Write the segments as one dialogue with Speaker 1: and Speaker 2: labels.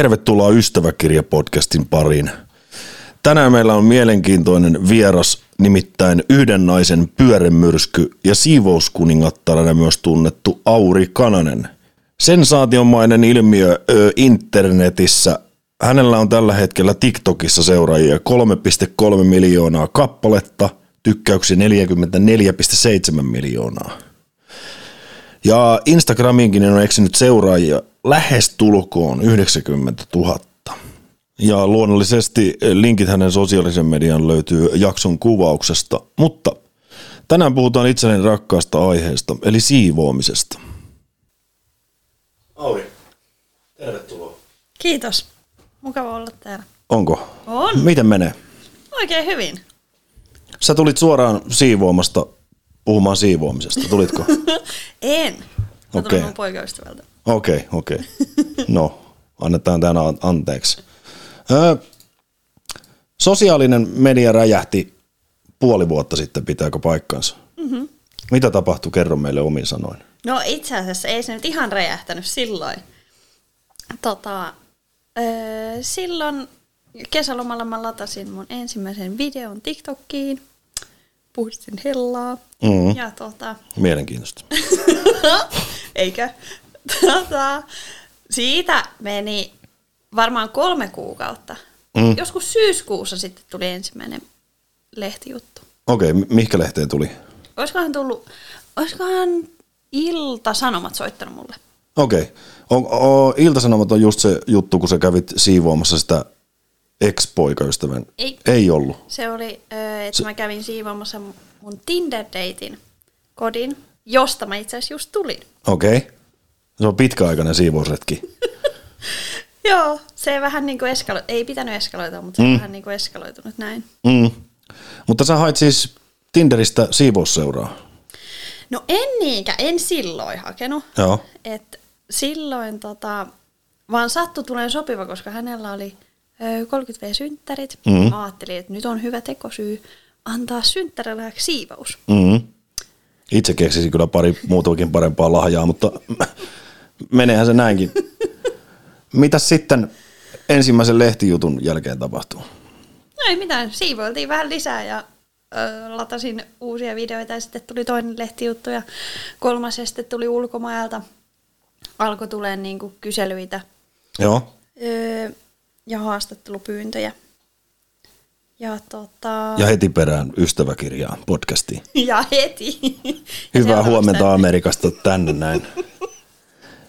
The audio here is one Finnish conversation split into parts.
Speaker 1: Tervetuloa Ystäväkirja-podcastin pariin. Tänään meillä on mielenkiintoinen vieras, nimittäin yhden naisen pyörremyrsky ja siivouskuningattarana myös tunnettu Auri Kananen. Sensaationmainen ilmiö ö, internetissä. Hänellä on tällä hetkellä TikTokissa seuraajia 3,3 miljoonaa kappaletta, tykkäyksiä 44,7 miljoonaa. Ja Instagramiinkin on eksinyt seuraajia lähes tulkoon 90 000. Ja luonnollisesti linkit hänen sosiaalisen median löytyy jakson kuvauksesta, mutta tänään puhutaan itselleni rakkaasta aiheesta, eli siivoamisesta. Auri, tervetuloa.
Speaker 2: Kiitos. Mukava olla täällä.
Speaker 1: Onko?
Speaker 2: On.
Speaker 1: Miten menee?
Speaker 2: Oikein hyvin.
Speaker 1: Sä tulit suoraan siivoamasta puhumaan siivoamisesta, tulitko?
Speaker 2: en. Mä
Speaker 1: Okei.
Speaker 2: tulin mun poikaystävältä.
Speaker 1: Okei, okei. No, annetaan tämän an- anteeksi. Öö, sosiaalinen media räjähti puoli vuotta sitten, pitääkö paikkansa? Mm-hmm. Mitä tapahtui? Kerro meille omin sanoin.
Speaker 2: No itse asiassa ei se nyt ihan räjähtänyt silloin. Tota, öö, silloin kesälomalla mä latasin mun ensimmäisen videon Puhdistin hellaa.
Speaker 1: Mm.
Speaker 2: Ja tota,
Speaker 1: Mielenkiintoista.
Speaker 2: eikö? Tota, siitä meni varmaan kolme kuukautta.
Speaker 1: Mm.
Speaker 2: Joskus syyskuussa sitten tuli ensimmäinen lehtijuttu.
Speaker 1: Okei, okay, mihinkä lehteen tuli?
Speaker 2: Olisikohan tullut, olisikohan Ilta-Sanomat soittanut mulle?
Speaker 1: Okei. Okay. O, Iltasanomat on just se juttu, kun sä kävit siivoamassa sitä ex-poikaystävän.
Speaker 2: Ei.
Speaker 1: Ei ollut.
Speaker 2: Se oli, että mä kävin siivoamassa mun Tinder-deitin kodin, josta mä itse asiassa just tulin.
Speaker 1: Okei. Okay. Se on pitkäaikainen siivousretki.
Speaker 2: Joo, se vähän niin kuin eskalo... ei pitänyt eskaloitua, mutta se on vähän niin kuin eskaloitunut näin.
Speaker 1: Mm. Mutta sä hait siis Tinderistä siivousseuraa.
Speaker 2: No en niinkä, en silloin hakenut.
Speaker 1: Joo.
Speaker 2: Et silloin tota, vaan sattu tulee sopiva, koska hänellä oli 30V-synttärit.
Speaker 1: Mhm.
Speaker 2: Mm. Mä ajattelin, että nyt on hyvä tekosyy antaa synttärillä siivous.
Speaker 1: Mm. Itse keksisin kyllä pari muutakin parempaa lahjaa, mutta meneehän se näinkin. Mitäs sitten ensimmäisen lehtijutun jälkeen tapahtuu?
Speaker 2: No ei mitään, siivoiltiin vähän lisää ja ö, latasin uusia videoita ja sitten tuli toinen lehtijuttu ja kolmas ja sitten tuli ulkomailta. Alkoi tulee niinku kyselyitä
Speaker 1: Joo.
Speaker 2: ö, ja haastattelupyyntöjä. Ja, tota,
Speaker 1: Ja heti perään ystäväkirjaan podcastiin.
Speaker 2: ja heti.
Speaker 1: Hyvää huomenta
Speaker 2: tänne.
Speaker 1: Amerikasta tänne näin.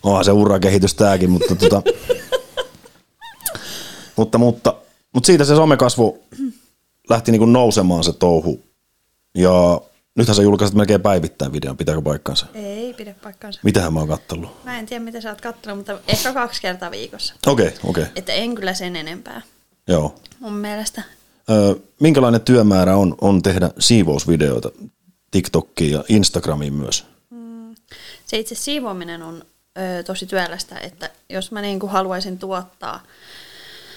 Speaker 1: Onhan se urakehitys tääkin, mutta, tota, mutta, mutta, mutta siitä se somekasvu lähti niinku nousemaan se touhu. Ja nythän sä julkaiset melkein päivittäin videon, pitääkö paikkansa?
Speaker 2: Ei pidä paikkaansa.
Speaker 1: Mitähän mä oon kattellut?
Speaker 2: Mä en tiedä, mitä sä oot kattonut, mutta ehkä kaksi kertaa viikossa.
Speaker 1: Okei, okay, okei. Okay.
Speaker 2: Että en kyllä sen enempää
Speaker 1: Joo.
Speaker 2: mun mielestä.
Speaker 1: Ö, minkälainen työmäärä on, on tehdä siivousvideoita TikTokkiin ja Instagramiin myös?
Speaker 2: Se itse siivoaminen on ö, tosi työlästä, että jos mä niinku haluaisin tuottaa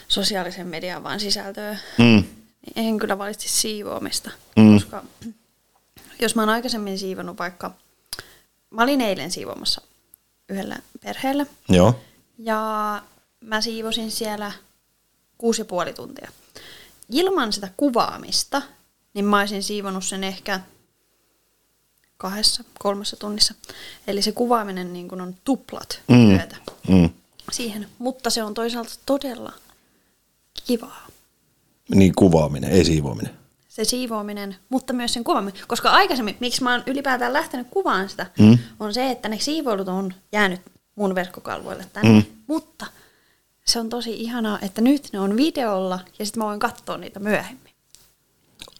Speaker 2: sosiaalisen median vaan sisältöä,
Speaker 1: Mm.
Speaker 2: niin en kyllä valitsisi siivoamista.
Speaker 1: Mm.
Speaker 2: Koska jos mä oon aikaisemmin siivonut vaikka, mä olin eilen siivoamassa yhdellä perheellä,
Speaker 1: Joo.
Speaker 2: ja mä siivosin siellä kuusi ja puoli tuntia. Ilman sitä kuvaamista, niin mä olisin siivonut sen ehkä kahdessa, kolmessa tunnissa. Eli se kuvaaminen niin kun on tuplat
Speaker 1: Mm.
Speaker 2: työtä
Speaker 1: Mm.
Speaker 2: siihen. Mutta se on toisaalta todella kivaa.
Speaker 1: Niin kuvaaminen, ei siivoaminen.
Speaker 2: Se siivoaminen, mutta myös sen kuvaaminen. Koska aikaisemmin, miksi mä oon ylipäätään lähtenyt kuvaan sitä,
Speaker 1: Mm.
Speaker 2: on se, että ne siivoilut on jäänyt mun verkkokalvoille tänne.
Speaker 1: Mm.
Speaker 2: Mutta se on tosi ihanaa, että nyt ne on videolla ja sitten mä voin katsoa niitä myöhemmin.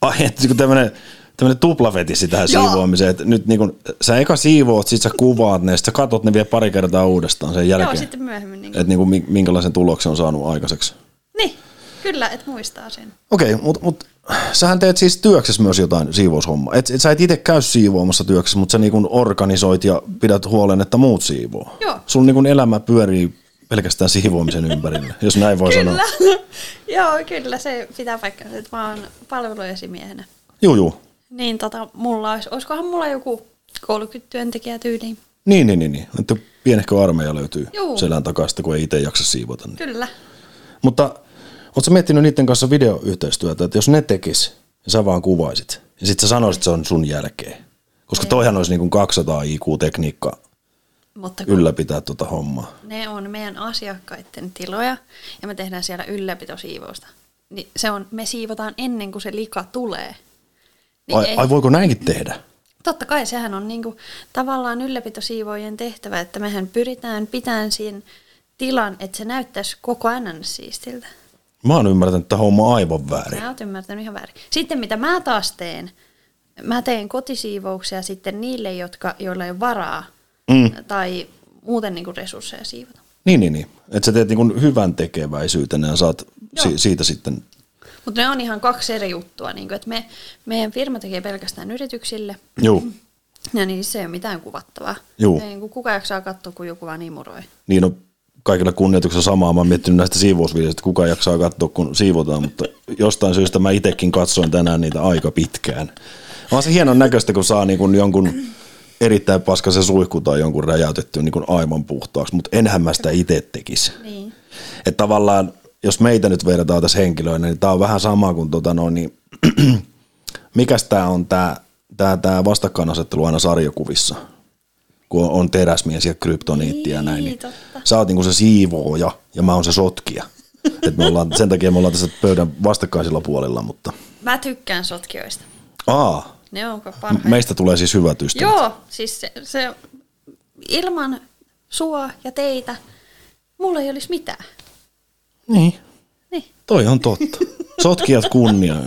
Speaker 1: Ai, että kun tämmönen, tämmönen tuplafetissi tähän
Speaker 2: Joo.
Speaker 1: siivoamiseen, että nyt niin kun, sä eka siivoat, sit sä kuvaat ne, sit sä katot ne vielä pari kertaa uudestaan sen jälkeen.
Speaker 2: Joo, sitten myöhemmin. Niin,
Speaker 1: Että niin minkälaisen tuloksen on saanut aikaiseksi.
Speaker 2: niin kyllä, että muistaa sen.
Speaker 1: Okei, mutta mut, sähän teet siis työksessä myös jotain siivoushommaa. Et, et sä et itse käy siivoamassa työksessä, mutta sä niin organisoit ja pidät huolen, että muut siivoo.
Speaker 2: Joo.
Speaker 1: Sun niin elämä pyörii pelkästään siivoamisen ympärillä, jos näin voi sanoa.
Speaker 2: Kyllä, joo, kyllä se pitää paikkansa, että mä oon palveluesimiehenä.
Speaker 1: Juu, juu.
Speaker 2: Niin tota, mulla olisi, olisikohan mulla joku 30 työntekijää tyyliin.
Speaker 1: Niin, niin, niin. niin. Että pienehkö armeija löytyy
Speaker 2: Juu.
Speaker 1: selän takasta, kun ei itse jaksa siivota. Niin.
Speaker 2: Kyllä.
Speaker 1: Mutta ootko miettinyt niiden kanssa videoyhteistyötä, että jos ne tekis ja sä vaan kuvaisit, ja sitten sä sanoisit, että se on sun jälkeen. Koska toihan olisi niin kuin 200 IQ-tekniikka
Speaker 2: Mutta
Speaker 1: ylläpitää tuota hommaa.
Speaker 2: ne on meidän asiakkaiden tiloja ja me tehdään siellä ylläpitosiivousta. Niin se on, me siivotaan ennen kuin se lika tulee. Niin
Speaker 1: Ai,
Speaker 2: ei-
Speaker 1: ai voiko näinkin tehdä?
Speaker 2: Totta kai sehän on niinku tavallaan ylläpitosiivojen tehtävä, että mehän pyritään pitämään siinä tilan, että se näyttäisi koko ajan siistiltä.
Speaker 1: Mä oon ymmärtänyt, että homma aivan väärin.
Speaker 2: Sä oot ymmärtänyt ihan väärin. Sitten mitä mä taas teen, mä teen kotisiivouksia sitten niille, jotka, joilla ei ole varaa
Speaker 1: Mm.
Speaker 2: tai muuten niinku resursseja siivota.
Speaker 1: Niin, niin, niin. Että sä teet niin kuin hyvän tekeväisyytenä ja saat
Speaker 2: Joo.
Speaker 1: si- siitä sitten...
Speaker 2: Mutta ne on ihan kaksi eri juttua. Niin että me, meidän firma tekee pelkästään yrityksille,
Speaker 1: Juu,
Speaker 2: ja niissä ei ole mitään kuvattavaa.
Speaker 1: Juu.
Speaker 2: Ei, niin kuka jaksaa katsoa, kun joku vaan imuroi.
Speaker 1: niin on kaikilla kunnioituksella samaa. Mä oon miettinyt näistä siivousvideoista, että kuka jaksaa katsoa, kun siivotaan, mutta jostain syystä mä itsekin katsoin tänään niitä aika pitkään. On se hienon näköistä, kun saa niin kuin jonkun erittäin paskasen suihku tai jonkun räjäytetty niin kuin aivan puhtaaksi, mutta enhän mä sitä itse tekisi.
Speaker 2: Niin.
Speaker 1: Että tavallaan, jos meitä nyt verrataan tässä henkilöinä, niin tämä on vähän sama kuin tota noin, niin, mikäs tämä on tämä tää, tää vastakkainasettelu aina sarjakuvissa, kun on, on teräsmies ja kryptoniitti ja näin. Niin
Speaker 2: Niin, totta.
Speaker 1: sä oot niinku se siivooja ja mä oon se sotkija. Et me ollaan, sen takia me ollaan tässä pöydän vastakkaisilla puolilla, mutta
Speaker 2: Mä tykkään sotkijoista.
Speaker 1: aa,
Speaker 2: Ne on parhaita.
Speaker 1: meistä tulee siis hyvät ystävät.
Speaker 2: Joo, siis se, se, ilman sua ja teitä mulla ei olisi mitään.
Speaker 1: Niin,
Speaker 2: Niin.
Speaker 1: toi on totta. Sotkijat kunnia.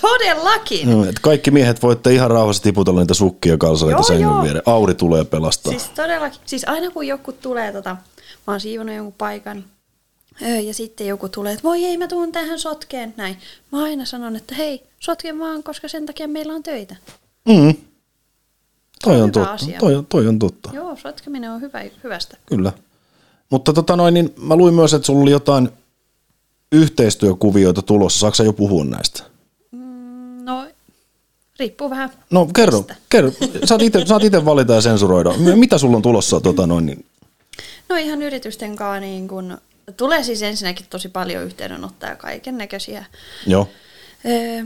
Speaker 2: Todellakin.
Speaker 1: No, et kaikki miehet voitte ihan rauhassa tiputella niitä sukkia kalsareita sängyn viereen. Auri tulee pelastaa.
Speaker 2: Siis todellakin. Siis aina kun joku tulee, tota, mä oon siivonut jonkun paikan, ja sitten joku tulee, että voi ei, mä tuun tähän sotkeen, näin. Mä aina sanon, että hei, sotke vaan, koska sen takia meillä on töitä.
Speaker 1: Mm. Toi on
Speaker 2: Hyvä
Speaker 1: totta.
Speaker 2: asia.
Speaker 1: Toi, on- toi on totta.
Speaker 2: Joo, sotkeminen on hyvä, hyvästä.
Speaker 1: Kyllä. Mutta tota noin, niin mä luin myös, että sulla oli jotain yhteistyökuvioita tulossa. Saatko sä jo puhua näistä?
Speaker 2: Riippuu vähän.
Speaker 1: No kerro,
Speaker 2: mistä.
Speaker 1: kerro. Saat itse, saat itse valita ja sensuroida. Mitä sulla on tulossa? Tota noin, niin?
Speaker 2: No ihan yritysten kanssa niin kun, tulee siis ensinnäkin tosi paljon yhteydenottoja ja kaiken näköisiä
Speaker 1: Joo.
Speaker 2: öö,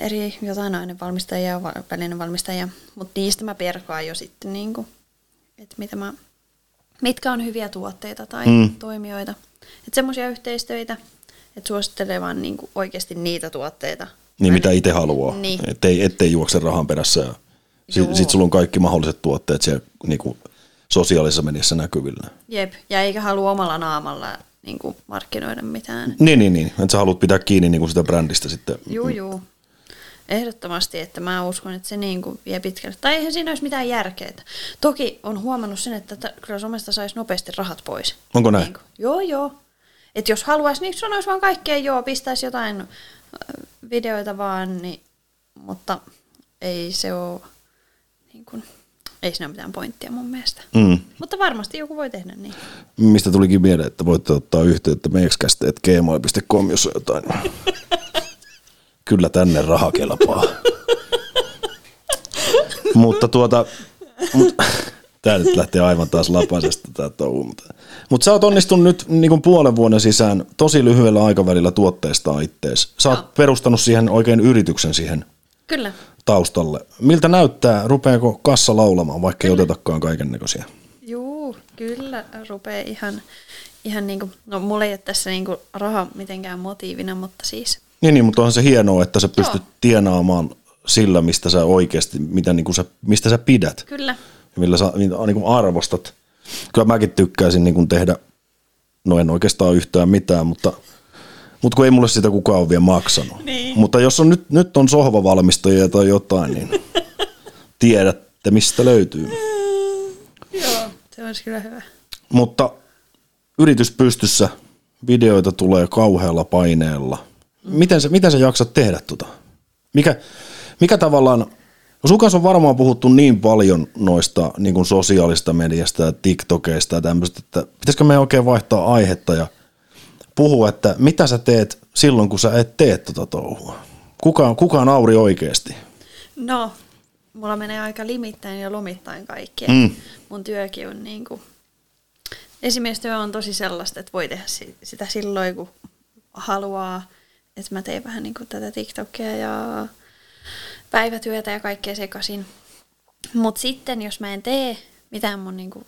Speaker 2: eri jotain ainevalmistajia ja va- välinevalmistajia, mutta niistä mä perkaan jo sitten, niin kun, että mitä mä, mitkä on hyviä tuotteita tai
Speaker 1: Mm.
Speaker 2: toimijoita. Että semmoisia yhteistyöitä, että suosittelee vaan niin oikeasti niitä tuotteita.
Speaker 1: Niin mitä itse haluaa.
Speaker 2: Niin.
Speaker 1: Ettei, ettei juokse rahan perässä. Ja
Speaker 2: Joo.
Speaker 1: sit, sulla on kaikki mahdolliset tuotteet siellä niin kuin sosiaalisessa mediassa näkyvillä.
Speaker 2: Jep, ja eikä halua omalla naamalla niin kuin markkinoida mitään.
Speaker 1: Niin, niin, niin. Että sä haluat pitää kiinni niin kuin sitä brändistä sitten.
Speaker 2: Juu, juu. Ehdottomasti, että mä uskon, että se niin kuin vie pitkälle. Tai eihän siinä olisi mitään järkeä. Toki on huomannut sen, että t- kyllä somesta saisi nopeasti rahat pois.
Speaker 1: Onko näin?
Speaker 2: Niin kuin, joo, joo. Että jos haluaisi, niin sanoisi vaan kaikkea joo, pistäisi jotain videoita vaan, niin, mutta ei se ole, niin kuin, ei siinä ole mitään pointtia mun mielestä.
Speaker 1: Mm.
Speaker 2: Mutta varmasti joku voi tehdä niin.
Speaker 1: Mistä tulikin mieleen, että voitte ottaa yhteyttä meekskästeet.gmail.com, jos on jotain. Kyllä tänne raha kelpaa. mutta tuota, mut, tää nyt lähtee aivan taas lapasesta tää touhu. Mutta, mutta sä oot onnistunut nyt niin kuin puolen vuoden sisään tosi lyhyellä aikavälillä tuotteistaa ittees. Sä oot
Speaker 2: Joo.
Speaker 1: perustanut siihen oikein yrityksen siihen
Speaker 2: Kyllä.
Speaker 1: taustalle. Miltä näyttää, rupeako kassa laulamaan, vaikka ei otetakaan kaiken näköisiä?
Speaker 2: Juu, kyllä rupeaa ihan, ihan niin kuin, no mulla ei ole tässä niin kuin raha mitenkään motiivina, mutta siis
Speaker 1: Niin, niin, mutta onhan se hienoa, että sä pystyt
Speaker 2: Joo.
Speaker 1: tienaamaan sillä, mistä sä oikeasti, mitä niin kuin sä, mistä sä pidät
Speaker 2: kyllä.
Speaker 1: Ja millä sä niin kuin arvostat. Kyllä mäkin tykkäisin niin kuin tehdä, no en oikeastaan yhtään mitään, mutta, mutta kun ei mulle sitä kukaan ole vielä maksanut.
Speaker 2: Niin.
Speaker 1: Mutta jos on nyt, nyt on sohvavalmistajia tai jotain, niin tiedätte, mistä löytyy.
Speaker 2: Joo, se olisi kyllä hyvä.
Speaker 1: Mutta yritys pystyssä, videoita tulee kauhealla paineella. Miten sä, miten sä jaksat tehdä tota? Mikä, mikä tavallaan, no sun kanssa on varmaan puhuttu niin paljon noista niin kuin sosiaalista mediasta ja TikTokeista ja tämmöistä, että pitäisikö me oikein vaihtaa aihetta ja puhua, että mitä sä teet silloin, kun sä et tee tota touhua? Kuka, on- kuka on Auri oikeasti?
Speaker 2: No, mulla menee aika limittäin ja lomittain kaikki.
Speaker 1: Mm.
Speaker 2: Mun työkin on niin kuin, esimiestyö on tosi sellaista, että voi tehdä si- sitä silloin, kun haluaa. Että mä teen vähän niin kuin tätä TikTokia ja päivätyötä ja kaikkea sekaisin. Mutta sitten, jos mä en tee mitään mun niin kuin...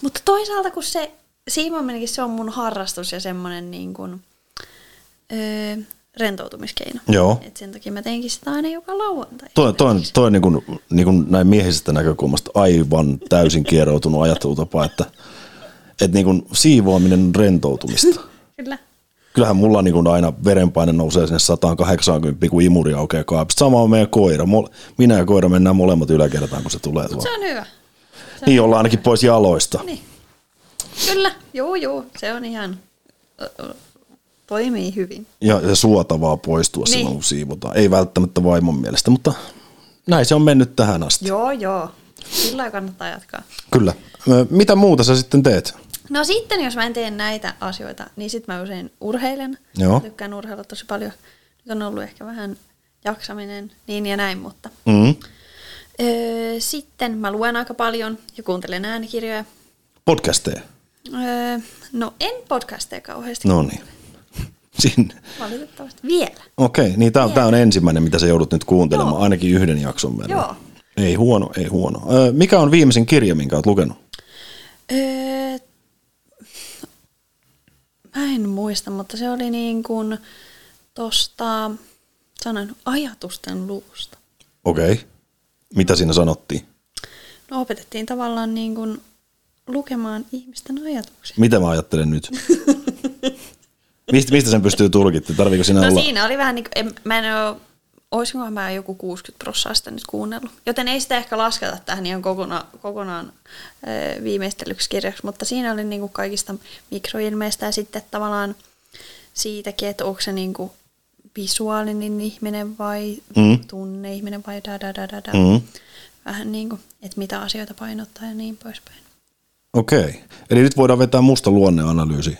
Speaker 2: Mutta toisaalta, kun se siivoominenkin, se on mun harrastus ja semmoinen niin kuin, öö, rentoutumiskeino.
Speaker 1: Joo.
Speaker 2: Et sen takia mä teinkin sitä aina joka lauantai.
Speaker 1: Toi, toi, toi on niin kuin, niin kuin näin miehisestä näkökulmasta aivan täysin kieroutunut ajattelutapa, että, että niin kuin siivoaminen on rentoutumista.
Speaker 2: Kyllä.
Speaker 1: Kyllähän mulla niin kuin aina verenpaine nousee sinne 180, kun imuri aukeaa kaapista. Sama on meidän koira. Minä ja koira mennään molemmat yläkertaan, kun se tulee
Speaker 2: Se
Speaker 1: tuolla.
Speaker 2: on hyvä. Se
Speaker 1: Niin ollaan ainakin pois jaloista.
Speaker 2: Niin. Kyllä, juu, juu. Se on ihan, toimii hyvin.
Speaker 1: Ja, ja suotavaa poistua
Speaker 2: Niin.
Speaker 1: silloin, kun siivotaan. Ei välttämättä vaimon mielestä, mutta näin se on mennyt tähän asti.
Speaker 2: Joo, joo. Sillä kannattaa jatkaa.
Speaker 1: Kyllä. Mitä muuta sä sitten teet?
Speaker 2: No sitten, jos mä en tee näitä asioita, niin sitten mä usein urheilen.
Speaker 1: Joo.
Speaker 2: Tykkään urheilla tosi paljon. Nyt on ollut ehkä vähän jaksaminen, niin ja näin, mutta...
Speaker 1: Mm.
Speaker 2: Öö, sitten mä luen aika paljon ja kuuntelen äänikirjoja.
Speaker 1: Podcasteja.
Speaker 2: Öö, no en podcasteja kauheasti.
Speaker 1: No niin. Sinne.
Speaker 2: Valitettavasti vielä.
Speaker 1: Okei, niin tämä on, tää on ensimmäinen, mitä sä joudut nyt kuuntelemaan,
Speaker 2: Joo.
Speaker 1: ainakin yhden jakson verran.
Speaker 2: Joo.
Speaker 1: Ei huono, ei huono. Ö, mikä on viimeisin kirja, minkä oot lukenut?
Speaker 2: Öö, mä en muista, mutta se oli niin kuin tosta, sanon, ajatusten luusta.
Speaker 1: Okei. Mitä siinä sanottiin?
Speaker 2: No opetettiin tavallaan niin kuin lukemaan ihmisten ajatuksia.
Speaker 1: Mitä mä ajattelen nyt? mistä, mistä sen pystyy tulkittiin? Tarviiko siinä
Speaker 2: No
Speaker 1: olla?
Speaker 2: siinä oli vähän niin kuin, en, mä en ole, olisikohan mä joku 60 prosenttia sitä nyt kuunnellut. Joten ei sitä ehkä lasketa tähän ihan kokonaan, kokonaan ö, viimeistelyksi kirjaksi, mutta siinä oli niin kuin kaikista mikroilmeistä ja sitten tavallaan siitäkin, että onko se niin kuin visuaalinen ihminen vai
Speaker 1: Mm.
Speaker 2: tunneihminen vai da da da da da.
Speaker 1: Mm.
Speaker 2: Vähän niin kuin, että mitä asioita painottaa ja niin poispäin.
Speaker 1: Okei. Eli nyt voidaan vetää musta luonneanalyysi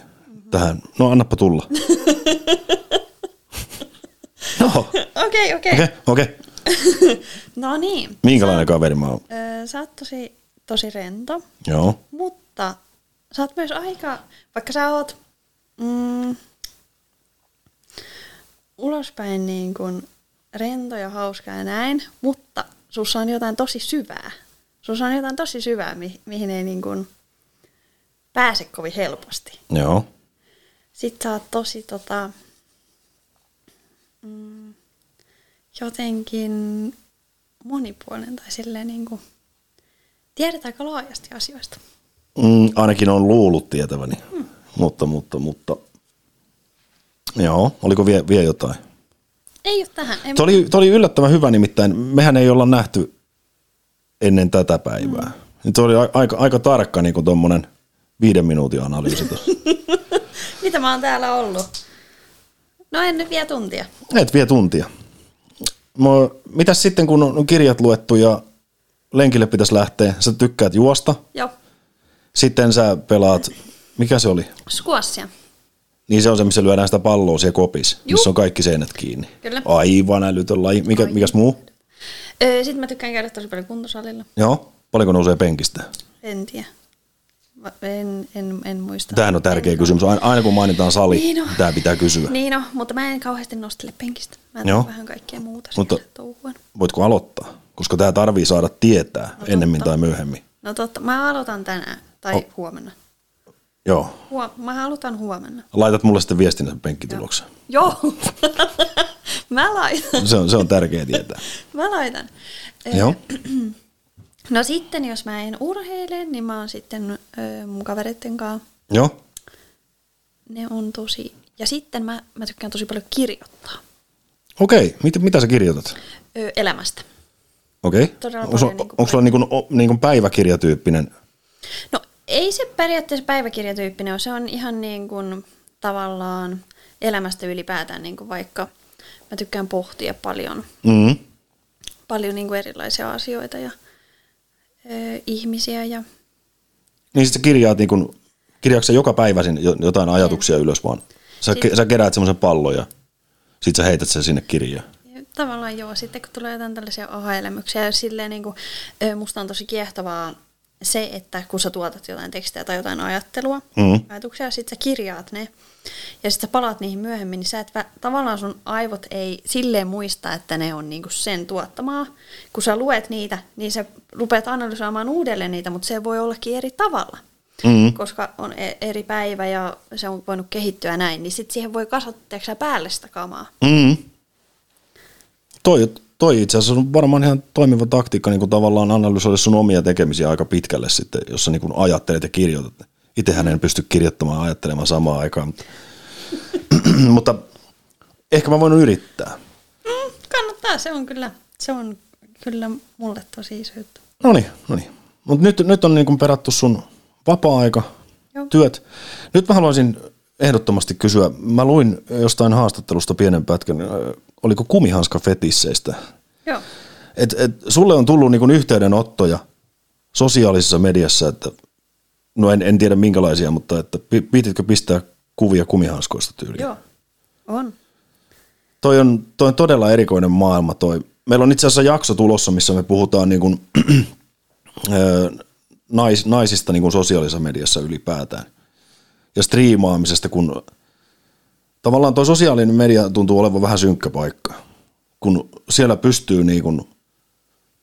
Speaker 1: tähän. No annappa tulla.
Speaker 2: Okei, okei.
Speaker 1: okei, okei.
Speaker 2: No niin.
Speaker 1: Minkälainen kaveri mä oon?
Speaker 2: Sä oot tosi, tosi rento.
Speaker 1: Joo.
Speaker 2: Mutta sä oot myös aika, vaikka sä oot mm, ulospäin niin kuin rento ja hauska ja näin, mutta sussa on jotain tosi syvää. Sussa on jotain tosi syvää, mi- mihin ei niin kuin pääse kovin helposti.
Speaker 1: Joo.
Speaker 2: Sitten sä oot tosi tota, mm, jotenkin monipuolinen tai silleen niin kuin, tiedät aika laajasti asioista.
Speaker 1: Mm, ainakin on luullut tietäväni. Mm. Mutta, mutta, mutta. Joo, oliko vie, vie jotain?
Speaker 2: Ei ole tähän. Ei
Speaker 1: Tuo oli, tuo oli yllättävän hyvä nimittäin. Mehän ei olla nähty ennen tätä päivää. Mm. Tuo oli aika, aika tarkka niin kuin tuommoinen viiden minuutin analyysi.
Speaker 2: Mitä mä oon täällä ollut? No en nyt vielä tuntia.
Speaker 1: Et vie tuntia. Mo, mitäs sitten, kun on kirjat luettu ja lenkille pitäisi lähteä, sä tykkäät juosta,
Speaker 2: Joo.
Speaker 1: sitten sä pelaat, mikä se oli?
Speaker 2: Squashia.
Speaker 1: Niin se on se, missä lyödään sitä palloa siellä kopissa,
Speaker 2: Juu.
Speaker 1: missä on kaikki seinät kiinni.
Speaker 2: Kyllä.
Speaker 1: Aivan älytön laji. Mikä, mikäs muu?
Speaker 2: Öö, Sitten mä tykkään käydä tosi paljon kuntosalilla.
Speaker 1: Joo. Paljonko nousee penkistä?
Speaker 2: En tiedä. En, en, en muista.
Speaker 1: Tämähän on tärkeä kysymys. Aina, aina kun mainitaan sali,
Speaker 2: Niin on.
Speaker 1: tämä pitää kysyä.
Speaker 2: Niin no, mutta mä en kauheasti nostele penkistä. Mä teen
Speaker 1: Joo.
Speaker 2: vähän kaikkea muuta
Speaker 1: Mutta-
Speaker 2: touhuan.
Speaker 1: Voitko aloittaa? Koska tämä tarvii saada tietää
Speaker 2: No
Speaker 1: ennemmin
Speaker 2: totta.
Speaker 1: tai myöhemmin.
Speaker 2: No totta, mä aloitan tänään. Tai
Speaker 1: Oh.
Speaker 2: huomenna.
Speaker 1: Joo.
Speaker 2: Huo- mä aloitan huomenna.
Speaker 1: Laitat mulle sitten viestin sen penkkituloksen.
Speaker 2: Joo. mä laitan.
Speaker 1: Se on, se on tärkeä tietää.
Speaker 2: Mä laitan. Öö,
Speaker 1: Joo.
Speaker 2: No sitten, jos mä en urheile, niin mä oon sitten ö, mun kavereitten kanssa.
Speaker 1: Joo.
Speaker 2: Ne on tosi... Ja sitten mä, mä tykkään tosi paljon kirjoittaa
Speaker 1: Okei. Mit, mitä sä kirjoitat?
Speaker 2: ö, elämästä.
Speaker 1: Okei.
Speaker 2: Todella
Speaker 1: Onko
Speaker 2: paljon niinku
Speaker 1: onko sulla niin kuin, niin kuin päiväkirjatyyppinen?
Speaker 2: No ei se periaatteessa päiväkirjatyyppinen ole. Se on ihan niin kuin tavallaan elämästä ylipäätään, niin kuin vaikka mä tykkään pohtia paljon,
Speaker 1: Mm.
Speaker 2: paljon niin kuin erilaisia asioita ja ö, ihmisiä ja
Speaker 1: Niin sit sä kirjaat niin kuin, kirjaatko joka päivä jotain ajatuksia ylös vaan? Sä,
Speaker 2: Sit-
Speaker 1: ke, sä keräät semmoisen pallon ja sit sä heität sen sinne kirjaan.
Speaker 2: tavallaan joo. Sitten kun tulee jotain tällaisia aha-elämyksiä, silleen niin kuin, musta on tosi kiehtovaa se, että kun sä tuotat jotain tekstiä tai jotain ajattelua,
Speaker 1: Mm.
Speaker 2: ajatuksia, sit sä kirjaat ne, ja sitten sä palaat niihin myöhemmin, niin sä et, vä- tavallaan sun aivot ei silleen muista, että ne on niinku sen tuottamaa. Kun sä luet niitä, niin sä rupeat analysoimaan uudelleen niitä, mutta se voi ollakin eri tavalla.
Speaker 1: Mm.
Speaker 2: Koska on e- eri päivä ja se on voinut kehittyä näin, niin sitten siihen voi kasvattaa päälle sitä kamaa.
Speaker 1: Mm. Toi, toi itse asiassa on varmaan ihan toimiva taktiikka niin kuin tavallaan analysoida sun omia tekemisiä aika pitkälle sitten, jos sä niin kuin ajattelet ja kirjoitat. Itsehän en pysty kirjoittamaan ja ajattelemaan samaan aikaan, mutta, mutta ehkä mä voin yrittää.
Speaker 2: Mm, kannattaa, se on kyllä, se on kyllä mulle tosi iso juttu.
Speaker 1: No niin, no niin. Mutta nyt, nyt on niin kuin perattu sun vapaa-aika,
Speaker 2: Joo.
Speaker 1: työt. Nyt mä haluaisin ehdottomasti kysyä, mä luin jostain haastattelusta pienen pätkän, oliko kumihanska fetisseistä?
Speaker 2: Joo.
Speaker 1: Et, et sulle on tullut niin yhteydenottoja sosiaalisessa mediassa, että no en, en tiedä minkälaisia, mutta että pi- pititkö pistää kuvia kumihanskoista tyyliin?
Speaker 2: Joo, on.
Speaker 1: Toi on, toi on todella erikoinen maailma toi. Meillä on itse asiassa jakso tulossa, missä me puhutaan niin kuin, nais, naisista niin kuin sosiaalisessa mediassa ylipäätään. Ja striimaamisesta, kun tavallaan tuo sosiaalinen media tuntuu olevan vähän synkkä paikka. Kun siellä pystyy niin kuin,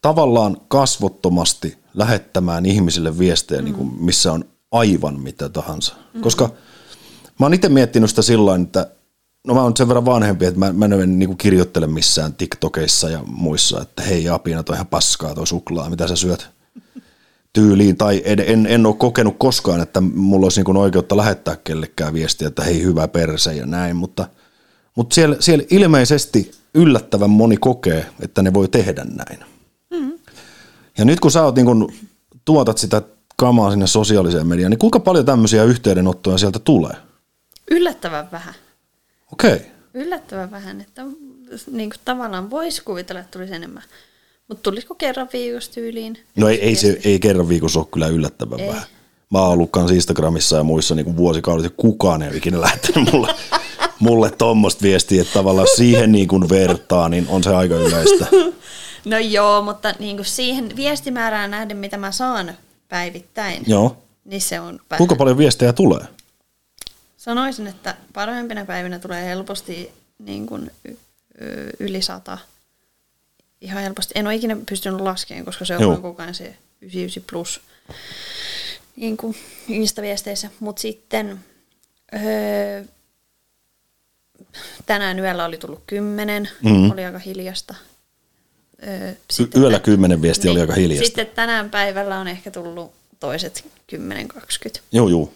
Speaker 1: tavallaan kasvottomasti lähettämään ihmisille viestejä, mm. niin kuin, missä on aivan mitä tahansa. Mm. Koska mä oon itse miettinyt sitä sillä tavalla, että no mä oon sen verran vanhempi, että mä, mä en niin kirjoittele missään TikTokeissa ja muissa, että hei Apina, toi ihan paskaa toi suklaa, mitä sä syöt tyyliin. Tai en, en, en ole kokenut koskaan, että mulla olisi niin oikeutta lähettää kellekään viestiä, että hei hyvä perse ja näin, mutta, mutta siellä, siellä ilmeisesti yllättävän moni kokee, että ne voi tehdä näin. Ja nyt kun sä oot niin kun, tuotat sitä kamaa sinne sosiaaliseen mediaan, niin kuinka paljon tämmöisiä yhteydenottoja sieltä tulee?
Speaker 2: Yllättävän vähän.
Speaker 1: Okei. Okay.
Speaker 2: Yllättävän vähän, että niin kuin tavallaan voisi kuvitella, että tulisi enemmän. Mutta tulisiko kerran viikossa tyyliin?
Speaker 1: No ei, ei, se, ei kerran viikossa ole kyllä yllättävän
Speaker 2: Ei.
Speaker 1: vähän. Mä oon ollut kans Instagramissa ja muissa niin vuosikaudet ja kukaan ei ole ikinä lähtenyt mulle, mulle tuommoista viestiä, että tavallaan siihen niin kuin vertaa, niin on se aika yleistä.
Speaker 2: No joo, mutta niin kuin siihen viestimäärään nähden, mitä mä saan päivittäin,
Speaker 1: Joo.
Speaker 2: niin se on vähän.
Speaker 1: Kuinka paljon viestejä tulee?
Speaker 2: Sanoisin, että parhaimpina päivinä tulee helposti niin kuin yli sata. Ihan helposti. En ole ikinä pystynyt laskemaan, koska se on
Speaker 1: Joo.
Speaker 2: koko ajan se 99 plus niin kuin Insta-viesteissä. Mutta sitten öö, tänään yöllä oli tullut kymmenen, mm. oli aika hiljasta. Öö,
Speaker 1: Y- yöllä kymmenen viestiä oli aika hiljasta.
Speaker 2: Sitten tänään päivällä on ehkä tullut toiset 10-20.
Speaker 1: Joo, joo.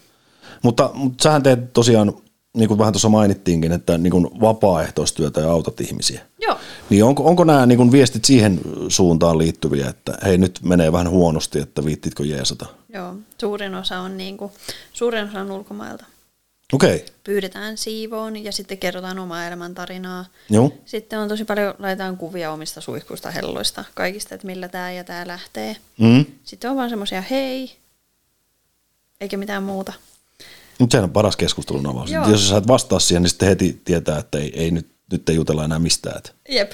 Speaker 1: Mutta, mutta sähän teet tosiaan, niin kuin vähän tuossa mainittiinkin, että niin kuin vapaaehtoistyötä ja autat ihmisiä.
Speaker 2: Joo.
Speaker 1: Niin onko, onko nämä niin kuin viestit siihen suuntaan liittyviä, että hei nyt menee vähän huonosti, että viittitkö jeesata?
Speaker 2: Joo, suurin osa on, niin kuin, suurin osa on ulkomailta.
Speaker 1: Okei, okay.
Speaker 2: Pyydetään siivoon ja sitten kerrotaan omaa elämäntarinaa.
Speaker 1: joo.
Speaker 2: Sitten on tosi paljon, laitetaan kuvia omista suihkuista, helloista, kaikista, että millä tämä ja tämä lähtee.
Speaker 1: Mm.
Speaker 2: Sitten on vaan semmoisia hei, eikä mitään muuta.
Speaker 1: Mutta sehän on paras keskustelun avaus.
Speaker 2: Joo.
Speaker 1: Jos sä et vastaa siihen, niin sitten heti tietää, että ei, ei nyt, nyt ei jutella enää mistään. Että.
Speaker 2: Jep.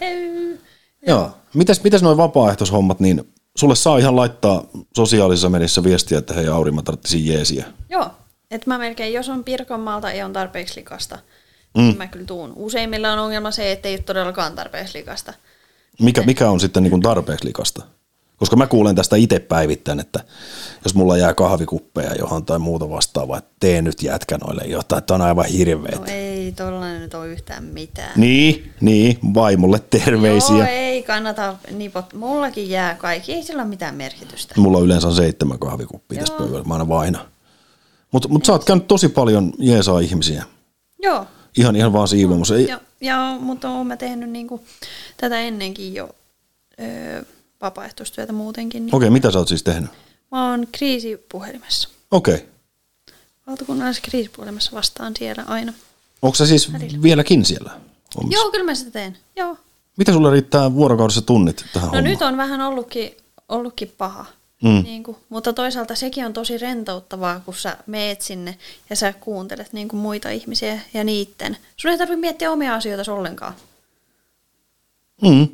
Speaker 2: Hei.
Speaker 1: Joo. Mitäs, mitäs noin vapaaehtoishommat, niin sulle saa ihan laittaa sosiaalisessa mediassa viestiä, että hei Auri, mä tarvitsisin jeesiä.
Speaker 2: Joo. Et mä melkein, jos on Pirkanmaalta ja on tarpeeksi likasta, mm. niin mä kyllä tuun. Useimmilla on ongelma se, että ei ole todellakaan tarpeeksi likasta.
Speaker 1: Mikä, mikä on sitten niin tarpeeksi likasta? Koska mä kuulen tästä itse päivittäin, että jos mulla jää kahvikuppeja johon tai muuta vastaavaa, että tee nyt jätkä noille jotain, että on aivan hirveet.
Speaker 2: No ei tollainen nyt ole yhtään mitään.
Speaker 1: Niin, niin, vaimolle terveisiä.
Speaker 2: Joo, ei kannata nipot. Mullakin jää kaikki, ei sillä ole mitään merkitystä.
Speaker 1: Mulla on yleensä on seitsemän kahvikuppia tässä
Speaker 2: Joo.
Speaker 1: pöydällä, mä aina vaina. Mutta mut sä oot käynyt tosi paljon jeesaa ihmisiä.
Speaker 2: Joo.
Speaker 1: Ihan, ihan vaan siivoamassa.
Speaker 2: Joo, joo mutta oon mä tehnyt niinku tätä ennenkin jo öö, vapaaehtoistyötä muutenkin. Niin
Speaker 1: Okei, mitä sä oot siis tehnyt?
Speaker 2: Mä oon kriisipuhelimessa.
Speaker 1: Okei.
Speaker 2: Valtakunnallisessa kriisipuhelimessa vastaan siellä aina.
Speaker 1: Onko sä siis vieläkin siellä? hommissa?
Speaker 2: Joo, kyllä mä sitä teen. Joo.
Speaker 1: Mitä sulle riittää vuorokaudessa tunnit tähän
Speaker 2: No
Speaker 1: hommaan?
Speaker 2: nyt on vähän ollutkin, ollutkin paha.
Speaker 1: Mm.
Speaker 2: Niin kuin, mutta toisaalta sekin on tosi rentouttavaa, kun sä meet sinne ja sä kuuntelet niin kuin muita ihmisiä ja niitten. Sun ei tarvitse miettiä omia asioita ollenkaan.
Speaker 1: Mm.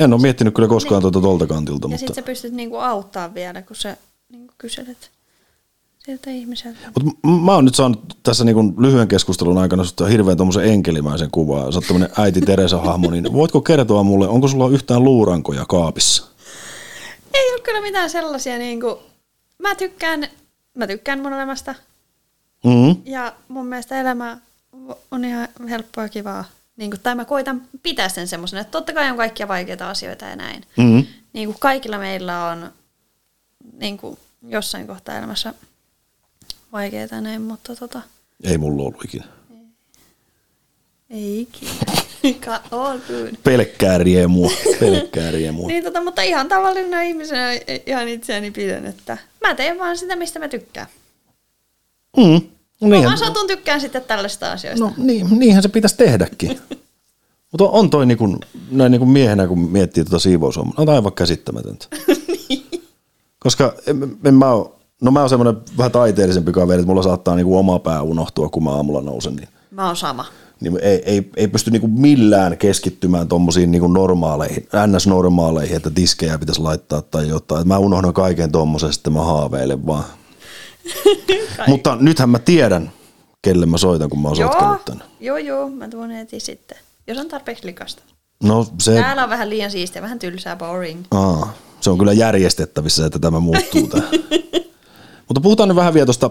Speaker 1: En ole miettinyt kyllä koskaan tuota tuolta kantilta,
Speaker 2: Ja
Speaker 1: mutta,
Speaker 2: sitten sä pystyt niinku auttaa vielä, kun sä niinku kyselet sieltä ihmiseltä.
Speaker 1: mutta m- mä oon nyt saanut tässä niin lyhyen keskustelun aikana sut hirveän tuommoisen enkelimäisen kuvan. Sä oot tämmönen äiti Teresa-hahmo, niin voitko kertoa mulle, onko sulla yhtään luurankoja kaapissa?
Speaker 2: Ei ole kyllä mitään sellaisia niinku... Mä tykkään, mä tykkään mun elämästä.
Speaker 1: Mm.
Speaker 2: Ja mun mielestä elämä on ihan helppoa ja kivaa. Niin kuin, tai mä koitan pitää sen semmoisen, että totta kai on kaikkia vaikeita asioita ja näin.
Speaker 1: Mm.
Speaker 2: Niin kuin kaikilla meillä on niin kuin jossain kohtaa elämässä vaikeita näin, mutta tota,
Speaker 1: Ei mulla ollut ikinä.
Speaker 2: ei ikinä.
Speaker 1: Pelkkää riemua, pelkkää riemua.
Speaker 2: Niin, tota, mutta ihan tavallisena ihmisenä ihan itseäni pidän, että mä teen vaan sitä, mistä mä tykkään.
Speaker 1: Mm. No,
Speaker 2: Mä
Speaker 1: niinhän,
Speaker 2: vaan satun tykkään sitten tällaista asioista.
Speaker 1: no niin, niinhän se pitäisi tehdäkin. Mutta on toi niinku, näin niinku miehenä, kun miettii tuota siivoushommaa, on aivan käsittämätöntä. Koska en, en mä oo, no mä oon semmoinen vähän taiteellisempi kaveri, että mulla saattaa niinku oma pää unohtua, kun mä aamulla nousen. Niin,
Speaker 2: Mä oon sama.
Speaker 1: niin ei, ei, ei, pysty niinku millään keskittymään tommosiin niinku normaaleihin, ns-normaaleihin, että tiskejä pitäisi laittaa tai jotain. Et mä unohdan kaiken tommosen, sitten mä haaveilen vaan. Mutta nythän mä tiedän, kelle mä soitan, kun mä oon
Speaker 2: Joo,
Speaker 1: sotkenut tän.
Speaker 2: joo, joo, mä tuon heti sitten. Jos on tarpeeksi likasta.
Speaker 1: No se,
Speaker 2: Täällä on vähän liian siistiä, vähän tylsää, boring.
Speaker 1: aa, se on kyllä järjestettävissä, että tämä muuttuu. Tämä. Mutta puhutaan nyt vähän vielä tuosta,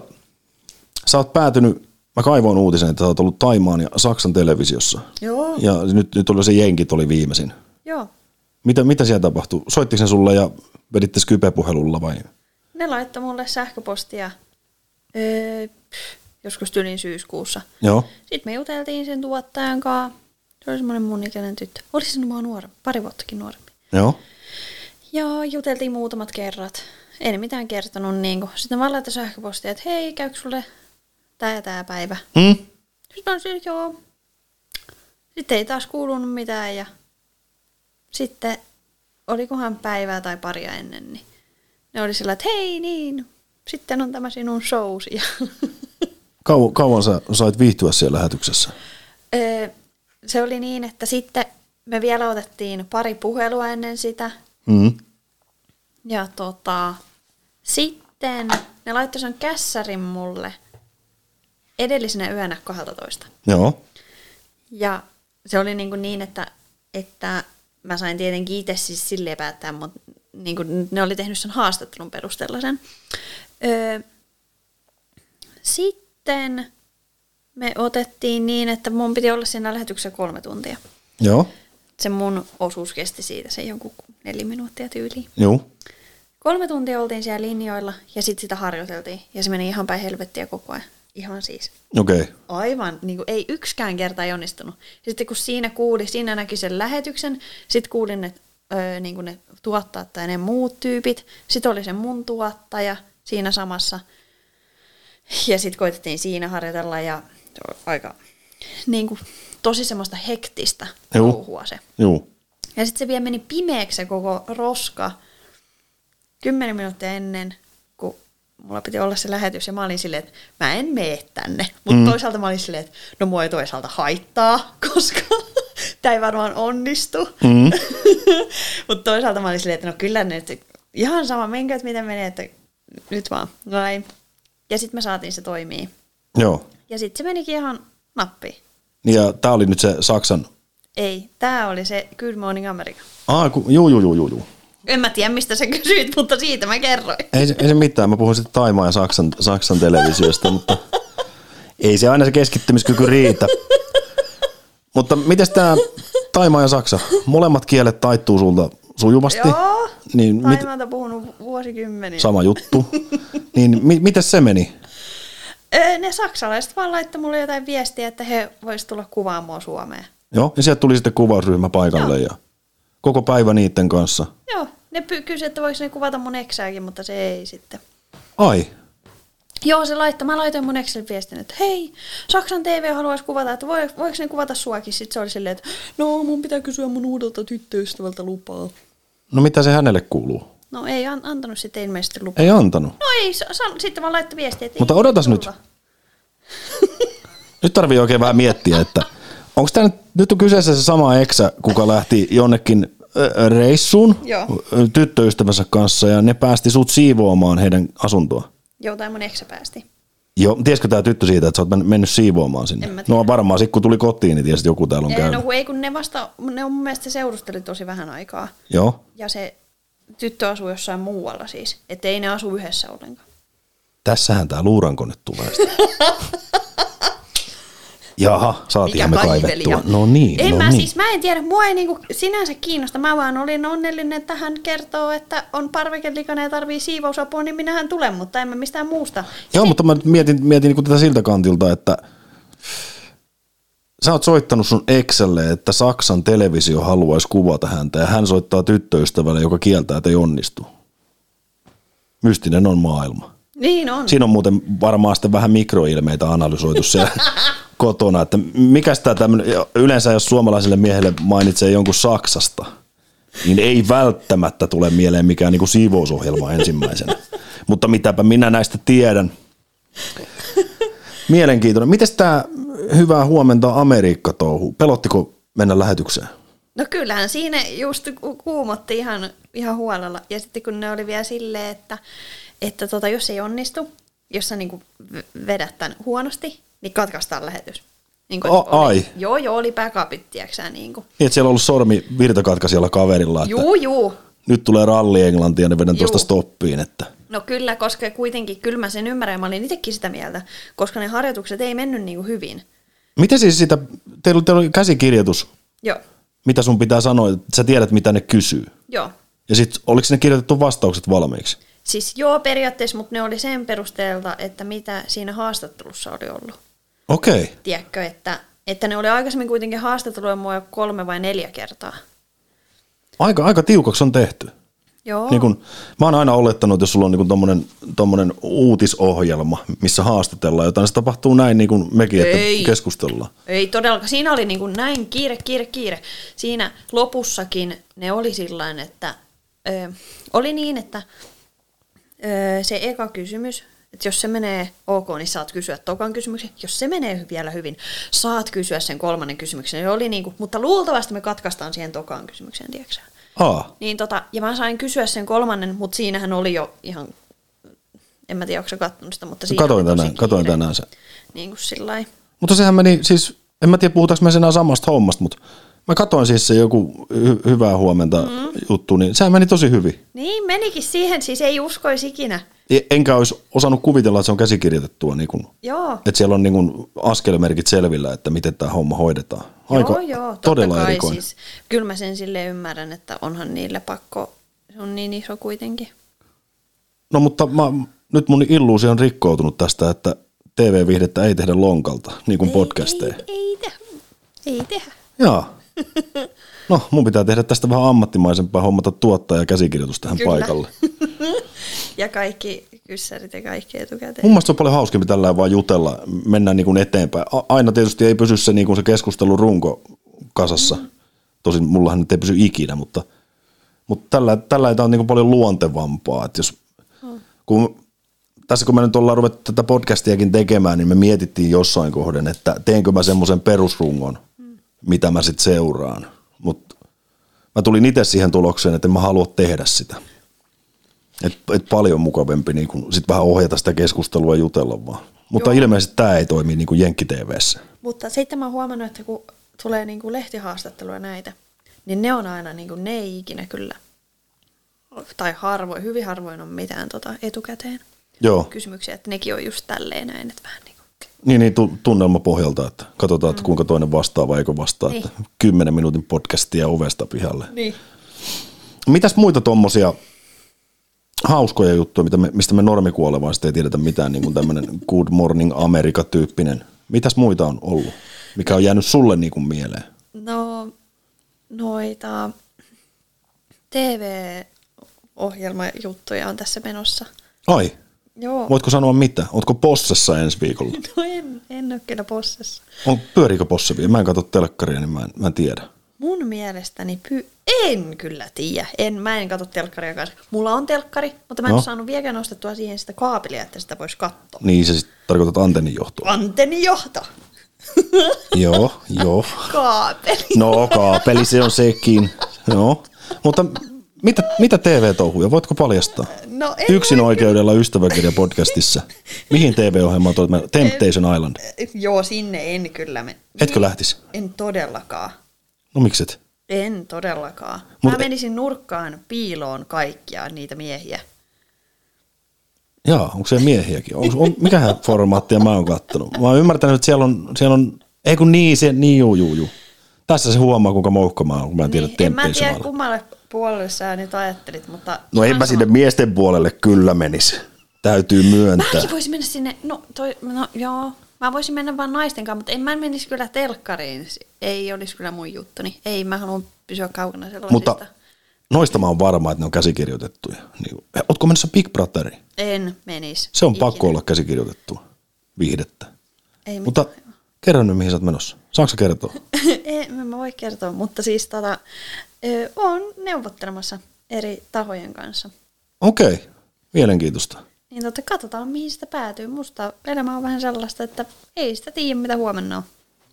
Speaker 1: sä oot päätynyt, mä kaivoin uutisen, että sä oot ollut Taimaan ja Saksan televisiossa.
Speaker 2: Joo,
Speaker 1: Ja nyt, nyt oli se jenkit oli viimeisin.
Speaker 2: joo.
Speaker 1: Mitä, mitä siellä tapahtui? Soittiko se sulle ja veditte Skype-puhelulla vai?
Speaker 2: Ne laittoi mulle sähköpostia öö, pff, joskus tylin syyskuussa.
Speaker 1: Joo.
Speaker 2: Sitten me juteltiin sen tuottajan kanssa. Se oli semmoinen mun ikäinen tyttö. Olisi se mua nuorempi, pari vuottakin nuorempi.
Speaker 1: Joo.
Speaker 2: Ja juteltiin muutamat kerrat. En mitään kertonut. Niin kuin. Sitten mä laitan sähköpostia, että hei, käykö sulle tää ja tää päivä?
Speaker 1: Hmm?
Speaker 2: Sitten on se, joo. Sitten ei taas kuulunut mitään ja sitten olikohan päivää tai paria ennen, niin ne oli sillä, että hei niin, sitten on tämä sinun shows.
Speaker 1: Kau, kauan sä sait viihtyä siellä lähetyksessä?
Speaker 2: Öö, se oli niin, että sitten me vielä otettiin pari puhelua ennen sitä.
Speaker 1: Mm.
Speaker 2: Ja tota, sitten ne laittoi sen kässärin mulle edellisenä yönä 12.
Speaker 1: Joo.
Speaker 2: Ja se oli niin, kuin niin että, että mä sain tietenkin itse siis silleen päättää, mutta niin kuin ne oli tehnyt sen haastattelun perusteella sen. Öö, sitten me otettiin niin, että mun piti olla siinä lähetyksessä kolme tuntia.
Speaker 1: Joo.
Speaker 2: Se mun osuus kesti siitä se jonkun neljä minuuttia tyyliin.
Speaker 1: Joo.
Speaker 2: Kolme tuntia oltiin siellä linjoilla ja sitten sitä harjoiteltiin. Ja se meni ihan päin helvettiä koko ajan. Ihan siis.
Speaker 1: Okei. Okay.
Speaker 2: Aivan, niin kuin ei yksikään kerta ei onnistunut. Sitten kun siinä kuuli, siinä näki sen lähetyksen, sitten kuulin ne, öö, niin kuin ne tuottajat tai ne muut tyypit. Sitten oli se mun tuottaja siinä samassa. Ja sitten koitettiin siinä harjoitella ja aika niin kuin, tosi semmoista hektistä
Speaker 1: Juu.
Speaker 2: touhua se.
Speaker 1: Joo.
Speaker 2: Ja sitten se vielä meni pimeäksi se koko roska kymmenen minuuttia ennen, kun mulla piti olla se lähetys. Ja mä olin silleen, että mä en mene tänne. Mutta mm. toisaalta mä olin silleen, että no mua ei toisaalta haittaa, koska tämä ei varmaan onnistu.
Speaker 1: Mm.
Speaker 2: Mutta toisaalta mä olin silleen, että no kyllä nyt ihan sama, menkö, että miten menee, että nyt vaan. No näin. Ja sitten me saatiin se toimii.
Speaker 1: Joo.
Speaker 2: Ja sitten se menikin ihan nappiin.
Speaker 1: Niin Ja tää oli nyt se Saksan...
Speaker 2: Ei, tämä oli se Good Morning America.
Speaker 1: Ah, ku, juu, juu, juu, juu.
Speaker 2: En mä tiedä, mistä sä kysyit, mutta siitä mä kerroin.
Speaker 1: Ei, se- ei se mitään, mä puhun sitten Taimaa ja Saksan, Saksan televisiosta, mutta ei se aina se keskittymiskyky riitä. Mutta miten tämä Taimaa ja Saksa, molemmat kielet taittuu sulta sujuvasti?
Speaker 2: Joo,
Speaker 1: Niin mit,
Speaker 2: Taimaata puhunut vuosikymmeniä.
Speaker 1: sama juttu. Niin mi, miten se meni?
Speaker 2: Öö, ne saksalaiset vaan laittoi mulle jotain viestiä, että he vois tulla kuvaamaan Suomeen.
Speaker 1: Joo, ja sieltä tuli sitten kuvausryhmä paikalle ja koko päivä niiden kanssa.
Speaker 2: Joo, ne py- kysyi, että voiko ne kuvata mun eksääkin, mutta se ei sitten.
Speaker 1: Ai,
Speaker 2: Joo, se laittoi. Mä laitoin mun Excel viestin, että hei, Saksan TV haluaisi kuvata, että voiko, voiko ne kuvata suakin? Sitten se oli silleen, että no mun pitää kysyä mun uudelta tyttöystävältä lupaa.
Speaker 1: no mitä se hänelle kuuluu?
Speaker 2: No ei an- antanut sitten ilmeisesti lupaa.
Speaker 1: Ei antanut.
Speaker 2: No ei, sa- sa- sitten vaan laittoi viestiä, että
Speaker 1: Mutta
Speaker 2: ei
Speaker 1: odotas nyt. Nyt tarvii oikein vähän miettiä, että Onko tämä nyt, nyt on kyseessä se sama eksä, kuka lähti jonnekin reissuun
Speaker 2: Joo.
Speaker 1: tyttöystävänsä kanssa ja ne päästi sut siivoamaan heidän asuntoa?
Speaker 2: Joo, tai mun eksä päästi.
Speaker 1: Joo, tiesikö tämä tyttö siitä, että sä oot men- mennyt siivoamaan sinne?
Speaker 2: En mä tiedä.
Speaker 1: No varmaan sit kun tuli kotiin, niin tiesit, että joku täällä on
Speaker 2: Ei,
Speaker 1: käynyt.
Speaker 2: no kun ei, kun ne vasta, ne on mun mielestä seurusteli tosi vähän aikaa.
Speaker 1: Joo.
Speaker 2: Ja se tyttö asuu jossain muualla siis. Että ei ne asu yhdessä ollenkaan.
Speaker 1: Tässähän tämä luuranko nyt tulee. Jaha, saatiinhan me kaivettua. No niin,
Speaker 2: en
Speaker 1: no
Speaker 2: mä
Speaker 1: niin.
Speaker 2: siis, mä en tiedä, mua ei niinku sinänsä kiinnosta. Mä vaan olin onnellinen, että hän kertoo, että on parvekelikana ja tarvii siivousapua, niin minähän tulen, mutta en mä mistään muusta.
Speaker 1: Joo, mutta mä nyt mietin, mietin niin tätä siltä kantilta, että sä oot soittanut sun Excelle, että Saksan televisio haluaisi kuvata häntä ja hän soittaa tyttöystävälle, joka kieltää, että ei onnistu. Mystinen on maailma.
Speaker 2: Niin on.
Speaker 1: Siinä on muuten varmaan sitten vähän mikroilmeitä analysoitu siellä kotona, että mikä tämä tämmöinen, yleensä jos suomalaiselle miehelle mainitsee jonkun Saksasta, niin ei välttämättä tule mieleen mikään niin siivousohjelma ensimmäisenä. Mutta mitäpä minä näistä tiedän. Mielenkiintoinen. Miten tämä hyvää huomenta Amerikka-touhu? Pelottiko mennä lähetykseen?
Speaker 2: No kyllähän siinä just ku- kuumotti ihan, ihan huolella. Ja sitten kun ne oli vielä silleen, että, että tota, jos ei onnistu, jos sä niinku vedät tämän huonosti, niin katkaistaan lähetys. Niin
Speaker 1: O-
Speaker 2: oli,
Speaker 1: ai.
Speaker 2: Joo, joo, oli backupit, tiedätkö niin kuin.
Speaker 1: Niin, että siellä on ollut sormi virtakatkaisijalla kaverilla, että
Speaker 2: Juu, juu.
Speaker 1: nyt tulee ralli Englantia ne vedän tuosta stoppiin. Että.
Speaker 2: No kyllä, koska kuitenkin, kyllä mä sen ymmärrän, mä olin itsekin sitä mieltä, koska ne harjoitukset ei mennyt niin kuin hyvin.
Speaker 1: Miten siis sitä, teillä, teillä on käsikirjoitus,
Speaker 2: Joo,
Speaker 1: mitä sun pitää sanoa, että sä tiedät mitä ne kysyy.
Speaker 2: joo.
Speaker 1: Ja sitten oliko ne kirjoitettu vastaukset valmiiksi?
Speaker 2: Siis joo periaatteessa, mutta ne oli sen perusteelta, että mitä siinä haastattelussa oli ollut.
Speaker 1: Okei. Okay.
Speaker 2: Tiedätkö, että, että ne oli aikaisemmin kuitenkin haastatteluja mua kolme vai neljä kertaa.
Speaker 1: Aika, aika tiukaksi on tehty.
Speaker 2: Joo.
Speaker 1: Niin kun, mä oon aina olettanut, että jos sulla on niin tommonen, tommonen uutisohjelma, missä haastatellaan jotain, se tapahtuu näin niin kuin mekin, että
Speaker 2: Ei.
Speaker 1: keskustellaan.
Speaker 2: Ei todellakaan. Siinä oli niin kuin näin kiire, kiire, kiire. Siinä lopussakin ne oli sillain, että ö, oli niin, että ö, se eka kysymys, että jos se menee ok, niin saat kysyä tokan kysymyksen. Jos se menee vielä hyvin, saat kysyä sen kolmannen kysymyksen. Se oli niin kuin, mutta luultavasti me katkaistaan siihen tokaan kysymykseen, tiedätkö?
Speaker 1: Aa,
Speaker 2: Niin tota, ja mä sain kysyä sen kolmannen, mutta siinähän oli jo ihan, en mä tiedä, onko sä kattonut sitä, mutta siinä
Speaker 1: katoin tänään, katoin tänään se.
Speaker 2: Niin kuin sillä
Speaker 1: Mutta sehän meni siis, en mä tiedä puhutaanko me enää samasta hommasta, mutta mä katoin siis se joku hy- hyvää huomenta mm. juttu, niin sehän meni tosi hyvin.
Speaker 2: Niin, menikin siihen, siis ei uskoisi ikinä.
Speaker 1: Enkä olisi osannut kuvitella, että se on käsikirjoitettua, niin kun,
Speaker 2: Joo.
Speaker 1: että siellä on niin kun askelmerkit selvillä, että miten tämä homma hoidetaan. Aika
Speaker 2: joo, joo,
Speaker 1: todella
Speaker 2: kai
Speaker 1: erikoinen.
Speaker 2: Siis, kyllä mä sen sille ymmärrän, että onhan niille pakko, se on niin iso kuitenkin.
Speaker 1: No mutta mä, nyt mun illuusio on rikkoutunut tästä, että TV-viihdettä ei tehdä lonkalta, niin kuin podcasteja.
Speaker 2: Ei, ei tehdä. Ei tehdä.
Speaker 1: Jaa. No, mun pitää tehdä tästä vähän ammattimaisempaa, hommata tuottaja ja käsikirjoitus tähän
Speaker 2: Kyllä.
Speaker 1: paikalle.
Speaker 2: Ja kaikki kyssärit ja kaikki etukäteen.
Speaker 1: Mun mielestä se on paljon hauskempi tällä vaan jutella, mennään niin kuin eteenpäin. Aina tietysti ei pysy se, niin kuin se keskustelun runko kasassa.
Speaker 2: Mm.
Speaker 1: Tosin mullahan nyt ei pysy ikinä, mutta, mutta tällä, tällä tämä on niin kuin paljon luontevampaa. Että jos,
Speaker 2: Mm.
Speaker 1: kun, tässä kun me nyt ollaan ruvettu tätä podcastiakin tekemään, niin me mietittiin jossain kohden, että teenkö mä semmoisen perusrungon,
Speaker 2: Mm.
Speaker 1: mitä mä sitten seuraan. Mutta mä tulin itse siihen tulokseen, että en mä halua tehdä sitä. Et, et paljon mukavempi niin kun sit vähän ohjata sitä keskustelua ja jutella vaan. Mutta
Speaker 2: Joo.
Speaker 1: ilmeisesti tämä ei toimi niin kuin Jenkki-TVssä.
Speaker 2: Mutta sitten mä oon huomannut, että kun tulee niinku lehtihaastatteluja näitä, niin ne on aina, niinku, ne ei ikinä kyllä, tai harvoin, hyvin harvoin on mitään tota etukäteen
Speaker 1: Joo,
Speaker 2: kysymyksiä, että nekin on just tälleen näin, että vähän niin kuin,
Speaker 1: niin, niin tu- tunnelmapohjalta, että katsotaan, että kuinka toinen vastaa vai eikö vastaa.
Speaker 2: Niin.
Speaker 1: Että 10 minuutin podcastia ovesta pihalle.
Speaker 2: niin.
Speaker 1: Mitäs muita tuommoisia hauskoja juttuja, mitä me, mistä me normikuolevaisesti ei tiedetä mitään, niin kuin tämmöinen Good Morning America-tyyppinen. Mitäs muita on ollut, mikä on jäänyt sulle niin kuin mieleen?
Speaker 2: No, noita TV-ohjelmajuttuja on tässä menossa.
Speaker 1: Ai,
Speaker 2: Joo.
Speaker 1: voitko sanoa mitä? Ootko possessa ensi viikolla?
Speaker 2: No en, en ole kyllä possessa.
Speaker 1: On, pyöriikö posse vielä? Mä en katso telkkaria, niin mä en, mä en tiedä.
Speaker 2: Mun mielestäni py... en kyllä tiedä. En, mä en katso telkkaria kanssa. Mulla on telkkari, mutta mä en
Speaker 1: No.
Speaker 2: saanut vieläkään nostettua siihen sitä kaapelia, että sitä voisi katsoa.
Speaker 1: Niin se sit tarkoitat antennin johtoa.
Speaker 2: Antennijohto.
Speaker 1: joo, joo.
Speaker 2: Kaapeli.
Speaker 1: No kaapeli se on sekin. No. Mutta mitä, mitä TV-touhuja? Voitko paljastaa?
Speaker 2: No en
Speaker 1: Yksin
Speaker 2: voi
Speaker 1: oikeudella ystäväkirja podcastissa. Mihin TV-ohjelmaan tuot? Temptation Island.
Speaker 2: Joo, sinne en kyllä mene.
Speaker 1: Etkö lähtisi?
Speaker 2: En todellakaan.
Speaker 1: No mikset?
Speaker 2: En todellakaan. Mut Mä menisin nurkkaan piiloon kaikkia niitä miehiä.
Speaker 1: Jaa, onko siellä miehiäkin? Onko, on, mikähän formaattia mä oon kattonut? Mä oon ymmärtänyt, että siellä on, siellä on ei kun niin, se, niin juu, juu, juu. Tässä se huomaa, kuinka moukka mä oon, kun mä en tiedä
Speaker 2: Niin, en mä tiedä
Speaker 1: Island.
Speaker 2: kummalle puolelle sä nyt ajattelit, mutta...
Speaker 1: No en mä sinne miesten puolelle kyllä menisi. Täytyy myöntää.
Speaker 2: Mäkin voisin mennä sinne, no, toi, no joo, mä voisin mennä vaan naisten kanssa, mutta en mä menisi kyllä telkkariin. Ei olisi kyllä mun juttuni. Ei, mä haluan pysyä kaukana sellaisista.
Speaker 1: Mutta noista mä oon varma, että ne on käsikirjoitettuja. Niin, ootko menossa Big Brotheriin?
Speaker 2: En menisi.
Speaker 1: Se on
Speaker 2: ikinä.
Speaker 1: pakko olla käsikirjoitettua viihdettä.
Speaker 2: Ei
Speaker 1: Mutta kerro nyt, mihin sä oot menossa. Saanko sä kertoa?
Speaker 2: en mä voi kertoa, mutta siis tota, ö, on neuvottelemassa eri tahojen kanssa.
Speaker 1: Okei, okay. mielenkiintoista.
Speaker 2: Niin tota, katsotaan, mihin sitä päätyy. Musta elämä on vähän sellaista, että ei sitä tiedä, mitä huomenna on.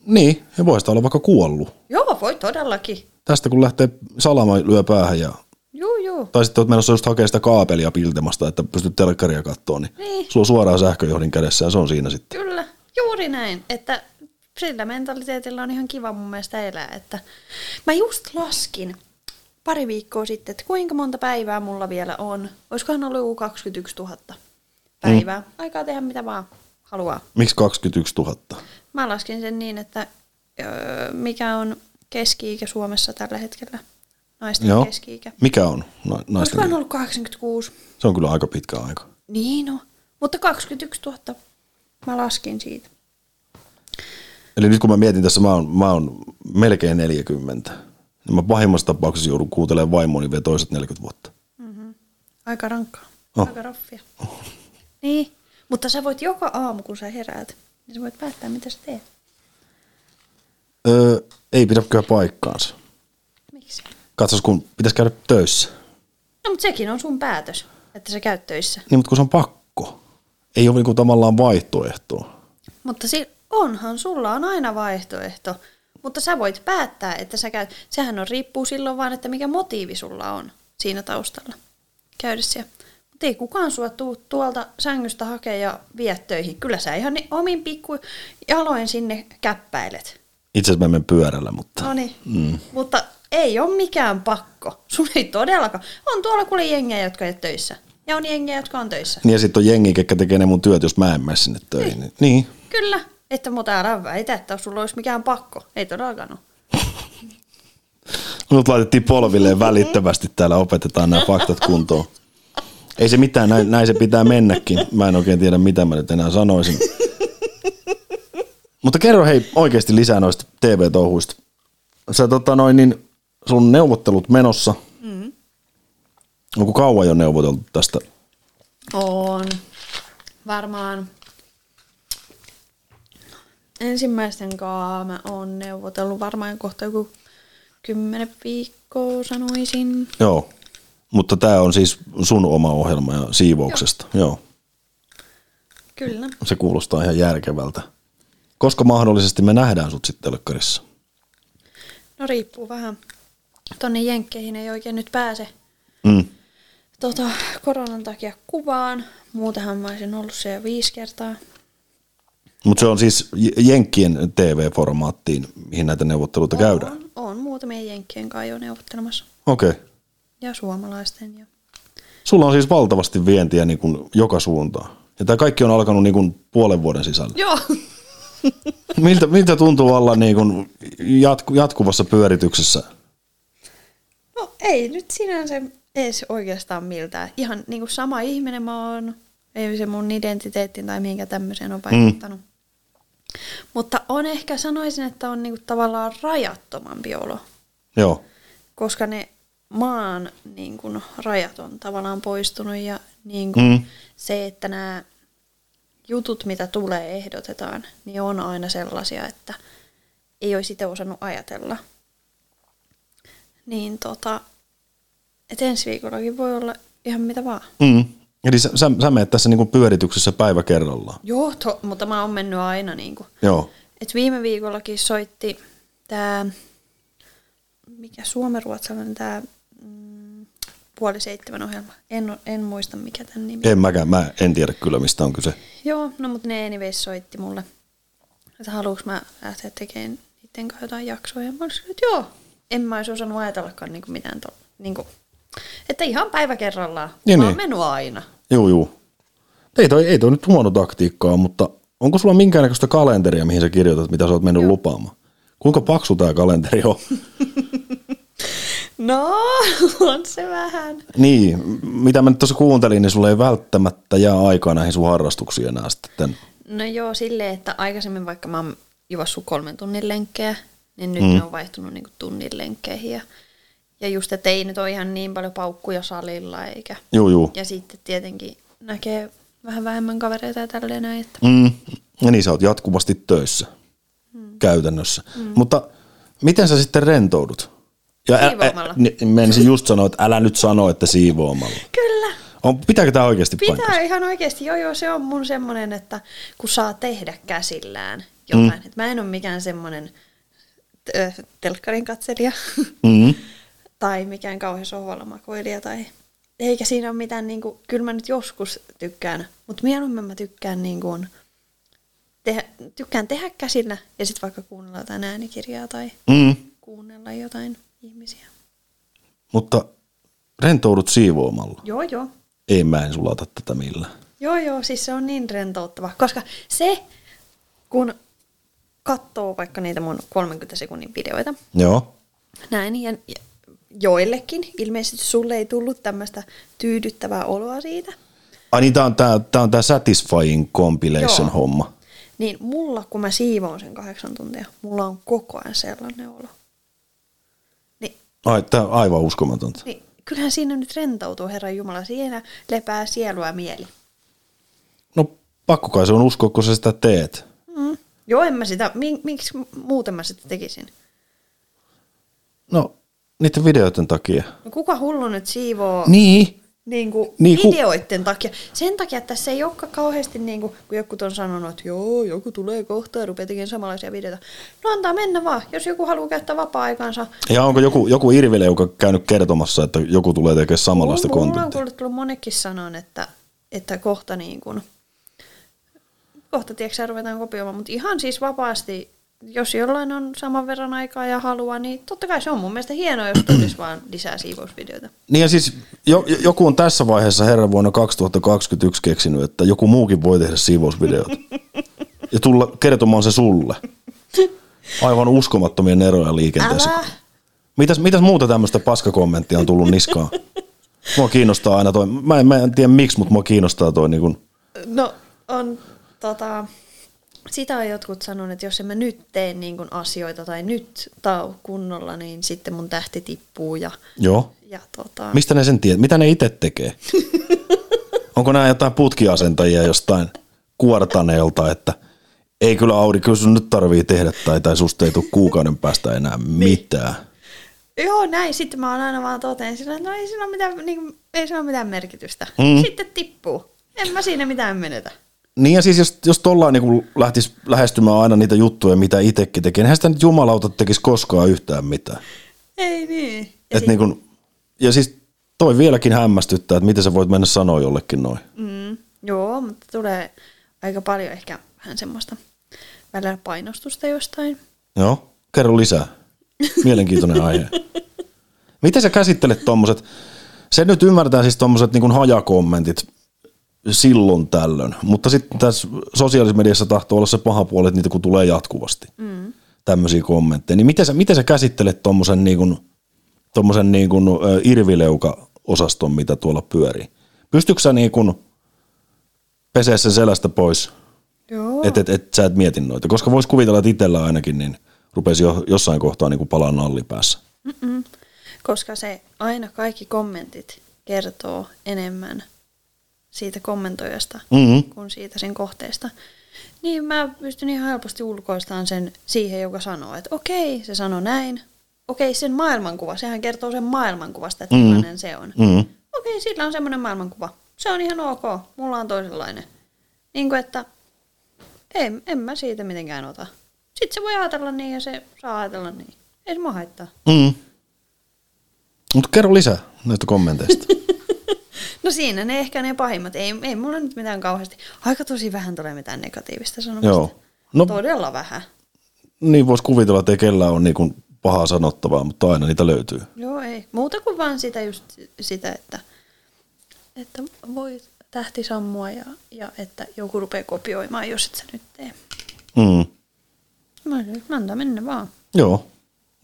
Speaker 1: Niin, ja voisi olla vaikka kuollut.
Speaker 2: Joo, voi todellakin.
Speaker 1: Tästä kun lähtee salama lyö päähän ja
Speaker 2: Juu, juu.
Speaker 1: Tai sitten olet menossa just hakemaan sitä kaapelia piltemasta, että pystyt telkkaria kattoon, niin,
Speaker 2: Niin.
Speaker 1: sulla on suoraan sähköjohdin kädessä ja se on siinä sitten.
Speaker 2: Kyllä, juuri näin. Että sillä mentaliteetillä on ihan kiva mun mielestä elää. Että mä just laskin pari viikkoa sitten, että kuinka monta päivää mulla vielä on. Olisikohan ollut joku 21 000 päivää. Mm. Aikaa tehdä mitä vaan haluaa.
Speaker 1: Miksi 21 000?
Speaker 2: Mä laskin sen niin, että öö, mikä on keski-ikä Suomessa tällä hetkellä. Naisten
Speaker 1: Joo.
Speaker 2: keski-ikä.
Speaker 1: Mikä on na- naisten?
Speaker 2: Olisikohan
Speaker 1: ikä?
Speaker 2: ollut 86?
Speaker 1: Se on kyllä aika pitkä aika.
Speaker 2: Niin no. Mutta 21 000 mä laskin siitä.
Speaker 1: Eli nyt kun mä mietin tässä, mä oon, mä oon melkein 40. Ja mä pahimmassa tapauksessa joudun kuuntelemaan vaimoni vielä toiset 40 vuotta.
Speaker 2: Aika rankkaa.
Speaker 1: Oh.
Speaker 2: Aika raffia. Oh. Niin. Mutta sä voit joka aamu, kun sä heräät, niin sä voit päättää, mitä sä teet.
Speaker 1: Öö, ei pidä kyllä paikkaansa.
Speaker 2: Miksi?
Speaker 1: Katsos, kun pitäisi käydä töissä.
Speaker 2: No, mutta sekin on sun päätös, että sä käyt töissä.
Speaker 1: Niin, mutta kun se on pakko. Ei ole niinku tavallaan vaihtoehtoa.
Speaker 2: Mutta si- onhan, sulla on aina vaihtoehto. Mutta sä voit päättää, että sä käyt. Sehän on riippuu silloin vaan, että mikä motiivi sulla on siinä taustalla käydä siellä. Mutta ei kukaan sua tuu tuolta sängystä hakea ja vie töihin. Kyllä sä ihan ni- omin pikku jaloin sinne käppäilet.
Speaker 1: Itse asiassa mä menen pyörällä, mutta...
Speaker 2: No niin. Mm. Mutta ei ole mikään pakko. Sun ei todellakaan. On tuolla kuule jengejä, jotka ei töissä. Ja on jengejä, jotka on töissä.
Speaker 1: Niin ja sitten on jengi, ketkä tekee ne mun työt, jos mä en mene sinne töihin. Niin. niin.
Speaker 2: Kyllä. Että mutta älä väitä, että sulla olisi mikään pakko. Ei todellakaan ole.
Speaker 1: Mut laitettiin polvilleen välittömästi täällä, opetetaan nämä faktat kuntoon. Ei se mitään, näin, näin se pitää mennäkin. Mä en oikein tiedä, mitä mä nyt enää sanoisin. Mutta kerro hei oikeasti lisää noista TV-touhuista. Sä tota noin, niin sun neuvottelut menossa. Mm. Onko kauan jo neuvoteltu tästä?
Speaker 2: On. Varmaan ensimmäisten kanssa mä oon neuvotellut varmaan kohta joku kymmenen viikkoa sanoisin.
Speaker 1: Joo. Mutta tämä on siis sun oma ohjelma ja siivouksesta. Joo. Joo.
Speaker 2: Kyllä.
Speaker 1: Se kuulostaa ihan järkevältä. Koska mahdollisesti me nähdään sut sitten telkkarissa?
Speaker 2: No riippuu vähän. Tonne Jenkkeihin ei oikein nyt pääse
Speaker 1: Mm.
Speaker 2: tota, koronan takia kuvaan. Muutenhan mä olisin ollut se jo viisi kertaa.
Speaker 1: Mutta se on siis Jenkkien TV-formaattiin, mihin näitä neuvotteluita käydään.
Speaker 2: On, on muutamia Jenkkien kanssa jo neuvottelemassa.
Speaker 1: Okei. Okay.
Speaker 2: Ja suomalaisten. Ja...
Speaker 1: Sulla on siis valtavasti vientiä niin kuin joka suuntaan. Ja tämä kaikki on alkanut niin kuin puolen vuoden sisällä.
Speaker 2: Joo.
Speaker 1: Miltä, miltä tuntuu olla niin kuin jatku, jatkuvassa pyörityksessä?
Speaker 2: No ei nyt sinänsä edes oikeastaan miltään. Ihan niin kuin sama ihminen mä oon. Ei se mun identiteetti tai minkä tämmöiseen on vaikuttanut. Mm. Mutta on ehkä sanoisin, että on niinku tavallaan rajattomampi olo.
Speaker 1: Joo.
Speaker 2: Koska ne maan niin kuin, rajat on tavallaan poistunut ja niin kuin,
Speaker 1: Mm.
Speaker 2: se, että nämä jutut, mitä tulee ehdotetaan, niin on aina sellaisia, että ei olisi itse osannut ajatella. Niin tota, että ensi viikollakin voi olla ihan mitä vaan.
Speaker 1: Mm. Eli sä, sä, sä menet tässä niin kuin pyörityksessä päivä kerrallaan.
Speaker 2: Joo, to, mutta mä oon mennyt aina niin kuin,
Speaker 1: Joo.
Speaker 2: Et viime viikollakin soitti tämä, mikä suomenruotsalainen tämä mm, puoli seitsemän ohjelma. En, en muista mikä tämän nimi.
Speaker 1: En mäkään, mä en tiedä kyllä mistä on kyse.
Speaker 2: Joo, no mutta ne anyways soitti mulle, että haluuks mä lähteä tekemään niiden kanssa jotain jaksoa. Ja mä olisin, että joo, en mä olisi osannut ajatellakaan niinku mitään to, niinku, että ihan päivä kerrallaan.
Speaker 1: Niin, niin.
Speaker 2: mennyt aina.
Speaker 1: Juu, juu. Ei toi, ei toi nyt huono taktiikkaa, mutta onko sulla minkäännäköistä kalenteria, mihin sä kirjoitat, mitä sä oot mennyt lupaamaan? Kuinka paksu tämä kalenteri on?
Speaker 2: No, on se vähän.
Speaker 1: niin, mitä mä nyt tuossa kuuntelin, niin sulla ei välttämättä jää aikaa näihin sun harrastuksiin enää sitten.
Speaker 2: No joo, silleen, että aikaisemmin vaikka mä oon juossut kolmen tunnin lenkkejä, niin nyt mm. ne on vaihtunut niinku tunnin lenkkeihin. Ja, ja just, että ei nyt ole ihan niin paljon paukkuja salilla eikä.
Speaker 1: Juu, juu.
Speaker 2: Ja sitten tietenkin näkee vähän vähemmän kavereita ja tälleen näin, että
Speaker 1: Mm. Ja niin sä oot jatkuvasti töissä mm. käytännössä. Mm. Mutta miten sä sitten rentoudut? Ja ä- ä- menisin just sanoa, että älä nyt sano, että siivoamalla.
Speaker 2: kyllä.
Speaker 1: On, pitääkö tämä oikeasti
Speaker 2: Pitää
Speaker 1: paikkansa?
Speaker 2: ihan oikeasti, joo joo, se on mun semmonen, että kun saa tehdä käsillään jotain. Mm. Että mä en ole mikään semmonen ö, telkkarin katselija
Speaker 1: Mm.
Speaker 2: tai mikään kauhean sohvalla makoilija tai eikä siinä ole mitään, niin kuin, kyllä mä nyt joskus tykkään, mutta mieluummin mä tykkään, niin kuin, tehdä, tykkään tehdä käsillä ja sitten vaikka kuunnella jotain äänikirjaa tai
Speaker 1: Mm.
Speaker 2: kuunnella jotain ihmisiä.
Speaker 1: Mutta rentoudut siivoamalla.
Speaker 2: Joo, joo.
Speaker 1: Ei mä en sulata tätä millään.
Speaker 2: Joo, joo, siis se on niin rentouttava, koska se, kun katsoo vaikka niitä mun 30 sekunnin videoita,
Speaker 1: Joo.
Speaker 2: näin, ja joillekin, ilmeisesti sulle ei tullut tämmöistä tyydyttävää oloa siitä,
Speaker 1: Ai niin, tää on tää, tää, on tää Satisfying Compilation
Speaker 2: Joo.
Speaker 1: homma.
Speaker 2: niin mulla, kun mä siivoon sen kahdeksan tuntia, mulla on koko ajan sellainen olo.
Speaker 1: Ai, tää on aivan uskomatonta.
Speaker 2: niin kyllähän siinä nyt rentoutuu, Herran Jumala, siinä lepää sielu ja mieli.
Speaker 1: No pakko kai se on uskoa, kun sä sitä teet.
Speaker 2: Mm. Joo, en mä sitä, mi- miksi muuten mä sitä tekisin?
Speaker 1: No, niiden videoiden takia.
Speaker 2: No kuka hullu nyt siivoo
Speaker 1: Niin.
Speaker 2: Niin kuin
Speaker 1: Niin
Speaker 2: niin,
Speaker 1: ku-
Speaker 2: videoiden takia? Sen takia, että tässä ei olekaan kauheasti, niin kuin, kun joku on sanonut, että joo, joku tulee kohta ja rupeaa tekemään samanlaisia videoita. No antaa mennä vaan, jos joku haluaa käyttää vapaa-aikansa.
Speaker 1: Ja onko joku, joku Irvileuka käynyt kertomassa, että joku tulee tekemään samanlaista
Speaker 2: Mulla on
Speaker 1: kontenttia?
Speaker 2: kuullut tullut monekin sanoa, että, että kohta niin kuin, kohta tiedätkö, ruvetaan kopioimaan, mutta ihan siis vapaasti, jos jollain on saman verran aikaa ja halua, niin totta kai se on mun mielestä hienoa, jos tulisi vaan lisää siivousvideoita.
Speaker 1: Niin ja siis jo, jo- joku on tässä vaiheessa herran vuonna 2021 keksinyt, että joku muukin voi tehdä siivousvideot. ja tulla kertomaan se sulle. Aivan uskomattomia eroja liikenteessä.
Speaker 2: Älä!
Speaker 1: Mitäs, mitäs muuta tämmöistä paskakommenttia on tullut niskaan? Mua kiinnostaa aina toi, mä en, mä en tiedä miksi, mutta mua kiinnostaa toi niin kun,
Speaker 2: No on tota, sitä on jotkut sanonut, että jos en mä nyt tee niin kuin asioita tai nyt tau kunnolla, niin sitten mun tähti tippuu ja,
Speaker 1: joo.
Speaker 2: ja tota,
Speaker 1: Mistä ne sen tiedät? Mitä ne itse tekee? Onko nämä jotain putkiasentajia jostain kuortaneelta, että ei kyllä Audi, kyllä sun nyt tarvii tehdä tai, tai susta ei tule kuukauden päästä enää mitään.
Speaker 2: Joo, näin. Sitten mä oon aina vaan toteen sillä, että no ei sillä ole mitään, niin, ei sillä ole mitään merkitystä.
Speaker 1: Mm.
Speaker 2: Sitten tippuu. En mä siinä mitään menetä.
Speaker 1: Niin ja siis jos, jos tollaan niin lähtisi lähestymään aina niitä juttuja, mitä itsekin tekee, niin eihän sitä nyt jumalauta tekisi koskaan yhtään mitään.
Speaker 2: Ei niin. Ja
Speaker 1: Et
Speaker 2: sit,
Speaker 1: niin kun, ja siis toi vieläkin hämmästyttää, että miten sä voit mennä sanoa jollekin noin.
Speaker 2: mm, joo, mutta tulee aika paljon ehkä vähän semmoista välillä painostusta jostain.
Speaker 1: Joo, kerro lisää. Mielenkiintoinen aihe. Miten sä käsittelet tommoset, se nyt ymmärtää siis tommoset niin hajakommentit silloin tällöin, mutta sitten tässä sosiaalisessa mediassa tahtoo olla se paha puoli, että niitä kun tulee jatkuvasti, mm. tämmöisiä kommentteja, niin miten sä, miten sä käsittelet tommosen, niin kuin, tommosen niin kuin, irvileuka-osaston, mitä tuolla pyörii? Pystytkö sä niin kuin pesee sen selästä pois, että et, et, sä et mieti noita? Koska vois kuvitella, että itsellä ainakin niin rupesi jo jossain kohtaa niin kuin palaa nalli päässä.
Speaker 2: Mm-mm. Koska se aina kaikki kommentit kertoo enemmän siitä kommentoijasta
Speaker 1: Mm-hmm.
Speaker 2: kuin siitä sen kohteesta. Niin mä pystyn ihan helposti ulkoistamaan sen siihen, joka sanoo, että okei, se sanoi näin. Okei, sen maailmankuva, sehän kertoo sen maailmankuvasta, että
Speaker 1: Mhm.
Speaker 2: millainen se on.
Speaker 1: Mm-hmm.
Speaker 2: Okei, sillä on semmoinen maailmankuva. Se on ihan ok, mulla on toisenlainen. Niin kuin, että en, en mä siitä mitenkään ota. Sitten se voi ajatella niin ja se saa ajatella niin. Ei se mua haittaa.
Speaker 1: Mm. Mutta kerro lisää näistä kommenteista.
Speaker 2: No siinä ne ehkä ne pahimmat. Ei, ei mulla nyt mitään kauheasti. Aika tosi vähän tulee mitään negatiivista sanomista.
Speaker 1: Joo. No
Speaker 2: Todella vähän.
Speaker 1: niin voisi kuvitella, että ei kellään ole niinku pahaa sanottavaa, mutta aina niitä löytyy.
Speaker 2: Joo, ei. Muuta kuin vaan sitä just sitä, että, että voi tähti sammua ja, ja että joku rupeaa kopioimaan, jos et sä nyt tee.
Speaker 1: Mm.
Speaker 2: Mä, mä antaa mennä vaan.
Speaker 1: Joo,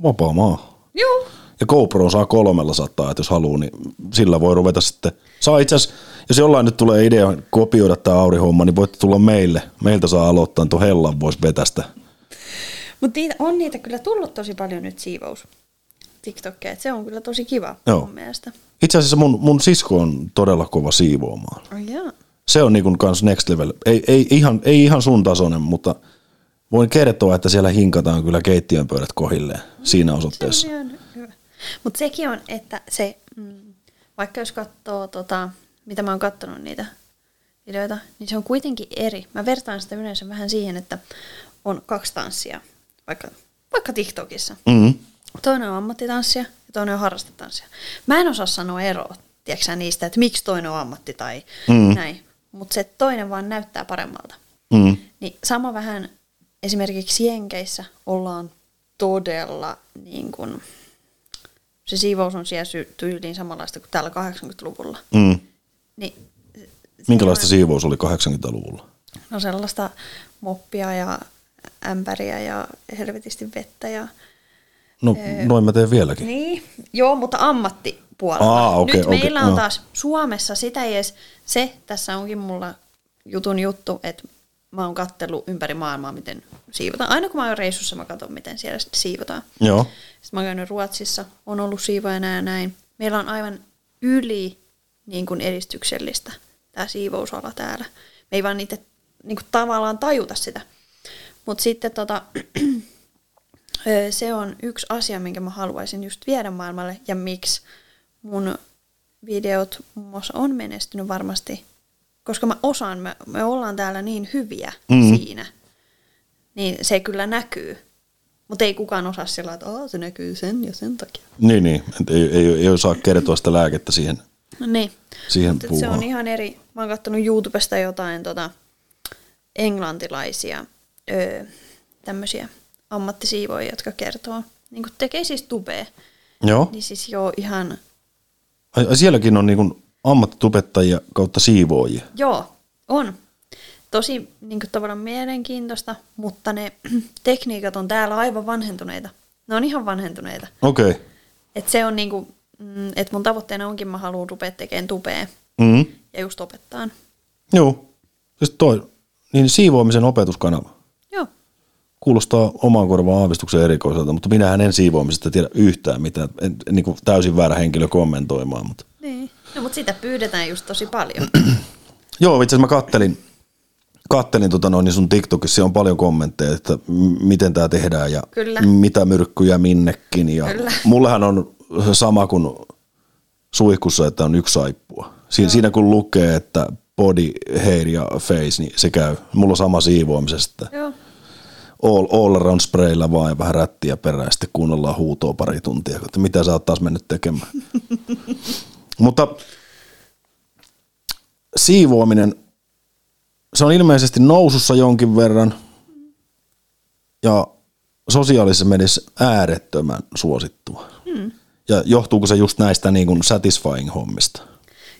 Speaker 1: vapaa maa.
Speaker 2: Joo.
Speaker 1: Ja GoPro saa kolmella sataa, että jos haluaa, niin sillä voi ruveta sitten. Saa itse asiassa, jos jollain nyt tulee idea kopioida tämä aurihomma, niin voitte tulla meille. Meiltä saa aloittaa, tuon hellan voisi vetästä.
Speaker 2: Mutta on niitä kyllä tullut tosi paljon nyt siivous TikTokkeja. et Se on kyllä tosi kiva
Speaker 1: Joo.
Speaker 2: mun mielestä.
Speaker 1: Itse asiassa mun, mun sisko on todella kova siivoamaan.
Speaker 2: Oh, jaa.
Speaker 1: Se on niin kans next level. Ei, ei, ihan, ei ihan sun tasoinen, mutta voin kertoa, että siellä hinkataan kyllä keittiön pöydät kohilleen siinä
Speaker 2: Se
Speaker 1: osoitteessa.
Speaker 2: on ihan hyvä. Mutta sekin on, että se, mm, vaikka jos katsoo, tota, mitä mä oon katsonut niitä videoita, niin se on kuitenkin eri. Mä vertaan sitä yleensä vähän siihen, että on kaksi tanssia, vaikka, vaikka TikTokissa.
Speaker 1: Mm.
Speaker 2: Toinen on ammattitanssia ja toinen on harrastetanssia. Mä en osaa sanoa eroa, tiedätkö niistä, että miksi toinen on ammatti tai
Speaker 1: Mm.
Speaker 2: näin. Mutta se toinen vaan näyttää paremmalta.
Speaker 1: Mm.
Speaker 2: Niin sama vähän esimerkiksi Jenkeissä ollaan todella niin kuin, se siivous on siellä tyyliin samanlaista kuin täällä 80-luvulla.
Speaker 1: Mm.
Speaker 2: Niin,
Speaker 1: Minkälaista siivous oli 80-luvulla?
Speaker 2: no sellaista moppia ja ämpäriä ja helvetisti vettä ja
Speaker 1: No noin mä teen vieläkin.
Speaker 2: Niin, joo, mutta ammattipuolella.
Speaker 1: Aa, okei,
Speaker 2: Nyt
Speaker 1: okei,
Speaker 2: meillä on
Speaker 1: joo.
Speaker 2: taas Suomessa sitä ei edes, se tässä onkin mulla jutun juttu, että mä oon kattellut ympäri maailmaa, miten siivotaan. Aina kun mä oon reissussa, mä katson, miten siellä sitten siivotaan.
Speaker 1: Joo.
Speaker 2: Sitten mä oon käynyt Ruotsissa, on ollut siivoajana ja näin. Meillä on aivan yli niin kuin edistyksellistä tämä siivousala täällä. Me ei vaan niitä niin kuin tavallaan tajuta sitä. Mutta sitten tota, se on yksi asia, minkä mä haluaisin just viedä maailmalle ja miksi mun videot muun muassa on menestynyt varmasti, koska mä osaan, me, me ollaan täällä niin hyviä
Speaker 1: Mm.
Speaker 2: siinä, niin se kyllä näkyy. Mutta ei kukaan osaa sillä että "Aa, se näkyy sen ja sen takia.
Speaker 1: Niin, niin. Et ei, ei, ei osaa kertoa sitä lääkettä siihen,
Speaker 2: No niin.
Speaker 1: siihen
Speaker 2: Mut se on ihan eri. Mä oon kattonut YouTubesta jotain tota, englantilaisia öö, tämmöisiä ammattisiivoja, jotka kertoo, niin kuin tekee siis tubea.
Speaker 1: Joo.
Speaker 2: Niin siis joo ihan,
Speaker 1: Ai, ai sielläkin on niin ammattitubettajia kautta siivoojia.
Speaker 2: joo, on. Tosi niin kuin, tavallaan mielenkiintoista, mutta ne tekniikat on täällä aivan vanhentuneita. Ne on ihan vanhentuneita.
Speaker 1: Okei. Okay.
Speaker 2: Et se on niinku, mm, että mun tavoitteena onkin, mä haluan rupea tekemään tupea
Speaker 1: Mm.
Speaker 2: ja just opettaan.
Speaker 1: Joo. Siis toi, niin siivoamisen opetuskanava.
Speaker 2: Joo.
Speaker 1: Kuulostaa omaan korvaan aavistuksen erikoiselta, mutta minähän en siivoamisesta tiedä yhtään mitään. En, en, niin kuin täysin väärä henkilö kommentoimaan. Mutta.
Speaker 2: Niin. No mutta sitä pyydetään just tosi paljon.
Speaker 1: Joo, itse asiassa mä kattelin, kattelin tota noin, niin sun TikTokissa, on paljon kommentteja, että m- miten tämä tehdään ja
Speaker 2: Kyllä.
Speaker 1: mitä myrkkyjä minnekin. Ja
Speaker 2: Kyllä.
Speaker 1: Mullehan on sama kuin suihkussa, että on yksi saippua. Siinä, siinä kun lukee, että body, hair ja face, niin se käy. Mulla on sama siivoamisesta.
Speaker 2: Joo.
Speaker 1: All, all around spraylla vaan ja vähän rättiä perään sitten kuunnellaan huutoa pari tuntia, että mitä sä oot taas mennyt tekemään. Mutta siivoaminen, se on ilmeisesti nousussa jonkin verran ja sosiaalisessa mediassa äärettömän suosittua. Hmm. Ja johtuuko se just näistä niin kuin satisfying hommista?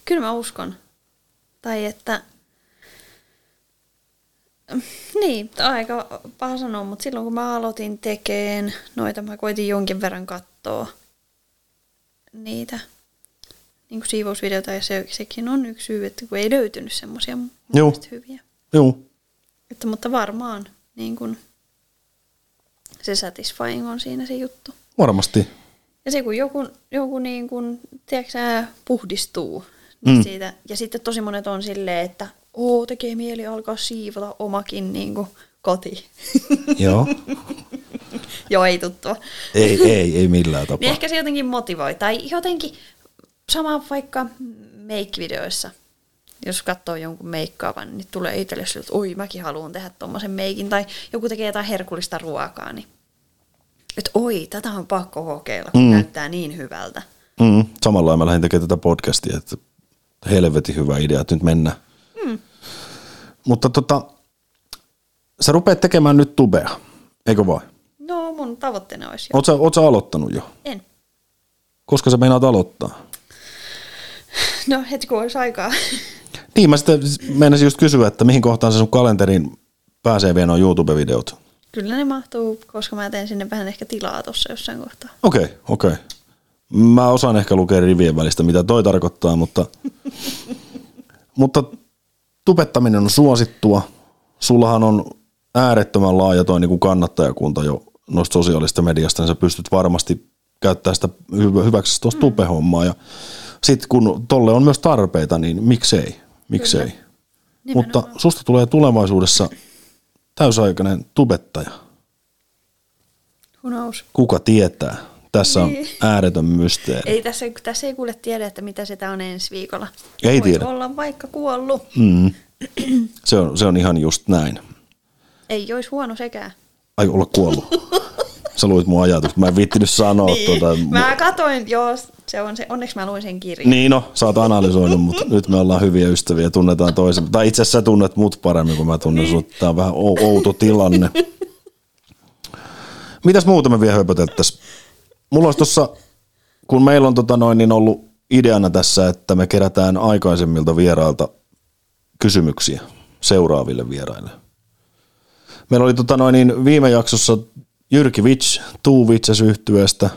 Speaker 2: Kyllä mä uskon. Tai että... Niin, aika paha sanoa, mutta silloin kun mä aloitin tekeen noita, mä koitin jonkin verran katsoa niitä niin kuin siivousvideoita ja se, sekin on yksi syy, että kun ei löytynyt semmoisia hyviä.
Speaker 1: Joo.
Speaker 2: Että, mutta varmaan niin kuin, se satisfying on siinä se juttu.
Speaker 1: Varmasti.
Speaker 2: Ja se kun joku, joku niin kuin, tiedätkö puhdistuu niin
Speaker 1: Mm.
Speaker 2: mm. siitä, ja sitten tosi monet on silleen, että oo, tekee mieli alkaa siivota omakin niin kuin, koti.
Speaker 1: Joo.
Speaker 2: Joo, ei tuttua.
Speaker 1: ei, ei, ei millään tapaa.
Speaker 2: Niin ehkä se jotenkin motivoi. Tai jotenkin sama vaikka meikkivideoissa. jos katsoo jonkun meikkaavan, niin tulee itselle sille, että oi mäkin haluan tehdä tuommoisen meikin. Tai joku tekee jotain herkullista ruokaa, niin että oi, tätä on pakko kokeilla, kun mm. näyttää niin hyvältä.
Speaker 1: Mm, samalla mä lähdin tekemään tätä podcastia, että helvetin hyvä idea, että nyt mennään. Mm. Mutta tota, sä rupeat tekemään nyt tubea, eikö vai?
Speaker 2: No mun tavoitteena olisi
Speaker 1: jo. Oot sä, oot sä aloittanut jo?
Speaker 2: En.
Speaker 1: Koska sä meinaat aloittaa?
Speaker 2: No heti kun olisi aikaa.
Speaker 1: Niin, mä sitten meinasin just kysyä, että mihin kohtaan se sun kalenterin pääsee vielä YouTube-videot?
Speaker 2: Kyllä ne mahtuu, koska mä teen sinne vähän ehkä tilaa tuossa jossain kohtaa.
Speaker 1: Okei, okay, okei. Okay. Mä osaan ehkä lukea rivien välistä, mitä toi tarkoittaa, mutta, mutta tupettaminen on suosittua. Sullahan on äärettömän laaja toi niin kannattajakunta jo noista sosiaalista mediasta, niin sä pystyt varmasti käyttämään sitä hyväksi tuosta mm. tupehommaa. Ja sitten kun tolle on myös tarpeita, niin miksei, miksei. Mutta susta tulee tulevaisuudessa täysaikainen tubettaja.
Speaker 2: Who knows?
Speaker 1: Kuka tietää? Tässä on niin. ääretön mysteeri.
Speaker 2: Ei tässä, tässä ei kuule tiedä, että mitä sitä on ensi viikolla.
Speaker 1: Ei
Speaker 2: Voisi
Speaker 1: tiedä.
Speaker 2: olla vaikka kuollut.
Speaker 1: Mm. Se, on, se on ihan just näin.
Speaker 2: Ei olisi huono sekään.
Speaker 1: Ai olla kuollut. Sä luit mun ajatus. Mä en viittinyt sanoa
Speaker 2: niin.
Speaker 1: tuota.
Speaker 2: Mä katoin, joo, se on se, onneksi mä luin sen kirjan.
Speaker 1: Niin no, sä oot analysoinut, mutta nyt me ollaan hyviä ystäviä, tunnetaan toisen. Tai itse asiassa sä tunnet mut paremmin kuin mä tunnen niin. sut. Tää on vähän outo tilanne. Mitäs muuta me vielä höpöteltäis? Mulla olisi tossa, kun meillä on tota noin, niin ollut ideana tässä, että me kerätään aikaisemmilta vierailta kysymyksiä seuraaville vieraille. Meillä oli tota noin, niin viime jaksossa Jyrki Vits, Two Witches yhtyeestä,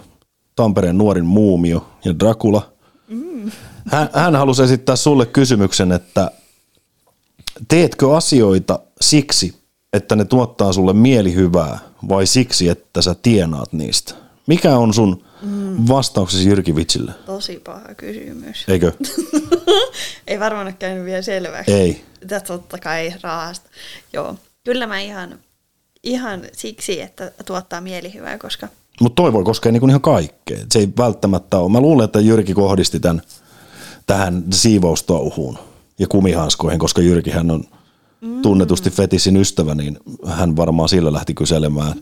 Speaker 1: Tampereen nuorin muumio ja Dracula. Mm. Hän, hän halusi esittää sulle kysymyksen, että teetkö asioita siksi, että ne tuottaa sulle mielihyvää vai siksi, että sä tienaat niistä? Mikä on sun mm. vastauksesi Jyrki Vitsille?
Speaker 2: Tosi paha kysymys.
Speaker 1: Eikö?
Speaker 2: ei varmaan ole käynyt vielä selväksi.
Speaker 1: Ei.
Speaker 2: Tätä totta kai rahasta. Joo. Kyllä mä ihan ihan siksi, että tuottaa mielihyvää, koska...
Speaker 1: Mutta toi voi koskea niinku ihan kaikkea. Se ei välttämättä ole. Mä luulen, että Jyrki kohdisti tämän tähän siivoustouhuun ja kumihanskoihin, koska Jyrki hän on mm. tunnetusti fetissin ystävä, niin hän varmaan sillä lähti kyselemään.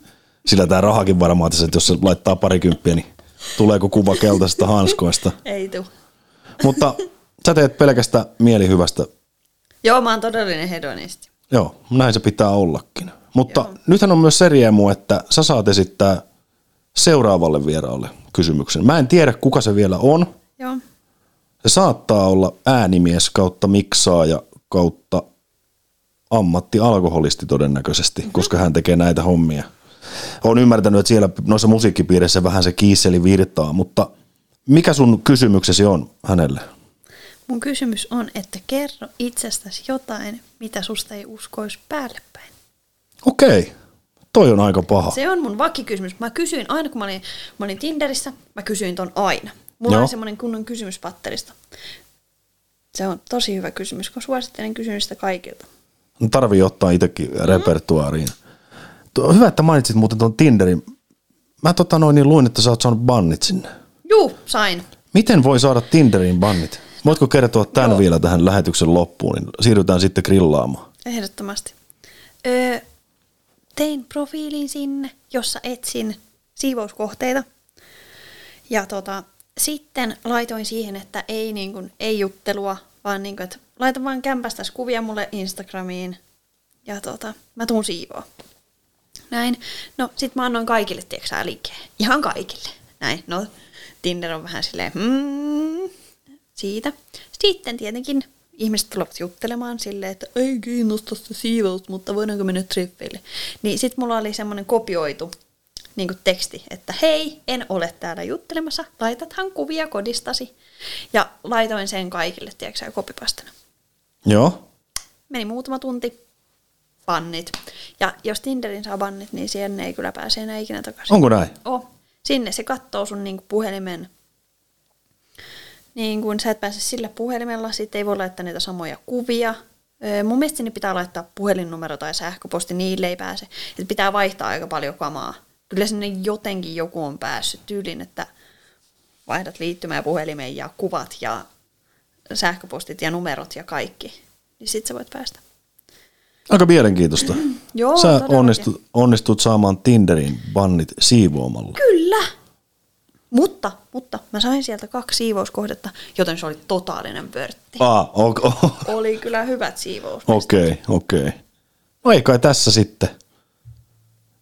Speaker 1: Sillä tämä rahakin varmaan tässä, että jos se laittaa parikymppiä, niin tuleeko kuva keltaisesta hanskoista?
Speaker 2: ei tule.
Speaker 1: Mutta sä teet pelkästä mielihyvästä.
Speaker 2: Joo, mä oon todellinen hedonisti.
Speaker 1: Joo, näin se pitää ollakin. Mutta Joo. nythän on myös se riemu, että sä saat esittää seuraavalle vieraalle kysymyksen. Mä en tiedä, kuka se vielä on.
Speaker 2: Joo.
Speaker 1: Se saattaa olla äänimies kautta miksaaja kautta ammatti-alkoholisti todennäköisesti, mm-hmm. koska hän tekee näitä hommia. Olen ymmärtänyt, että siellä noissa musiikkipiireissä vähän se kiisseli virtaa, mutta mikä sun kysymyksesi on hänelle?
Speaker 2: Mun kysymys on, että kerro itsestäsi jotain, mitä susta ei uskoisi päälle päin.
Speaker 1: Okei. Toi on aika paha.
Speaker 2: Se on mun vakikysymys. Mä kysyin aina, kun mä olin, mä olin Tinderissä, mä kysyin ton aina. Mulla Joo. on semmoinen kunnon kysymyspatterista. Se on tosi hyvä kysymys, kun suosittelen kysymystä kaikilta.
Speaker 1: No tarvii ottaa itsekin mm. repertuaariin. Hyvä, että mainitsit muuten tuon Tinderin. Mä tota noin niin luin, että sä oot saanut bannit sinne.
Speaker 2: Juu, sain.
Speaker 1: Miten voi saada Tinderin bannit? Voitko kertoa tämän Joo. vielä tähän lähetyksen loppuun, niin siirrytään sitten grillaamaan.
Speaker 2: Ehdottomasti. Öö, tein profiilin sinne, jossa etsin siivouskohteita. Ja tota, sitten laitoin siihen, että ei, niin kuin, ei juttelua, vaan niin kuin, että laita vaan kämpästä kuvia mulle Instagramiin ja tota, mä tuun siivoa. Näin. No sit mä annoin kaikille, tiedätkö liikkeen. Ihan kaikille. Näin. No Tinder on vähän silleen, hmm, siitä. Sitten tietenkin ihmiset tulevat juttelemaan silleen, että ei kiinnosta se siivous, mutta voidaanko mennä treffeille. Niin sitten mulla oli semmoinen kopioitu niin kuin teksti, että hei, en ole täällä juttelemassa, laitathan kuvia kodistasi. Ja laitoin sen kaikille, tiedätkö kopipastana.
Speaker 1: Joo.
Speaker 2: Meni muutama tunti, bannit. Ja jos Tinderin saa bannit, niin siihen ei kyllä pääse enää ikinä takaisin.
Speaker 1: Onko näin?
Speaker 2: Oh. Sinne se katsoo sun niin puhelimen niin kun sä et pääse sillä puhelimella, sitten ei voi laittaa niitä samoja kuvia. Mun mielestä sinne pitää laittaa puhelinnumero tai sähköposti, niille ei pääse. Et pitää vaihtaa aika paljon kamaa. Kyllä sinne jotenkin joku on päässyt tyylin, että vaihdat liittymään puhelimeen ja kuvat ja sähköpostit ja numerot ja kaikki, niin sit sä voit päästä.
Speaker 1: Aika mielenkiitoista.
Speaker 2: Joo,
Speaker 1: Sä onnistut, onnistut saamaan Tinderin bannit siivoamalla.
Speaker 2: Kyllä! Mutta, mutta mä sain sieltä kaksi siivouskohdetta, joten se oli totaalinen pörtti.
Speaker 1: Ah, okei,
Speaker 2: Oli kyllä hyvät siivous.
Speaker 1: okei. okei. No ei kai tässä sitten.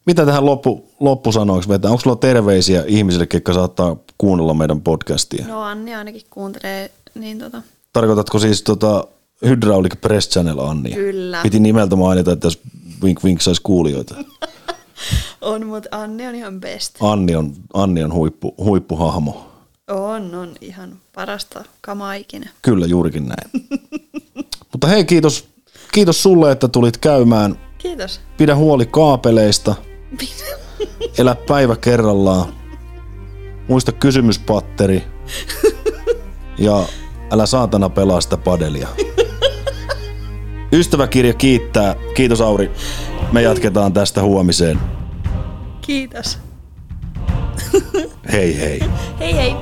Speaker 1: Mitä tähän loppu, loppusanoiksi vetää? Onko sulla terveisiä ihmisille, jotka saattaa kuunnella meidän podcastia?
Speaker 2: No Anni ainakin kuuntelee, niin tota,
Speaker 1: Tarkoitatko siis tota Hydraulic Press Channel Annia?
Speaker 2: Kyllä.
Speaker 1: Piti nimeltä mainita, että jos Wink Wink saisi kuulijoita.
Speaker 2: on, mutta Anni on ihan best.
Speaker 1: Anni on, Anni on huippu, huippuhahmo.
Speaker 2: On, on ihan parasta kamaa ikinä.
Speaker 1: Kyllä, juurikin näin. Mutta hei, kiitos, kiitos sulle, että tulit käymään.
Speaker 2: Kiitos.
Speaker 1: Pidä huoli kaapeleista. Elä päivä kerrallaan. Muista kysymyspatteri. Ja älä saatana pelaa sitä padelia. Ystäväkirja kiittää. Kiitos Auri. Me jatketaan tästä huomiseen.
Speaker 2: Kiitos.
Speaker 1: Hei hei.
Speaker 2: Hei hei.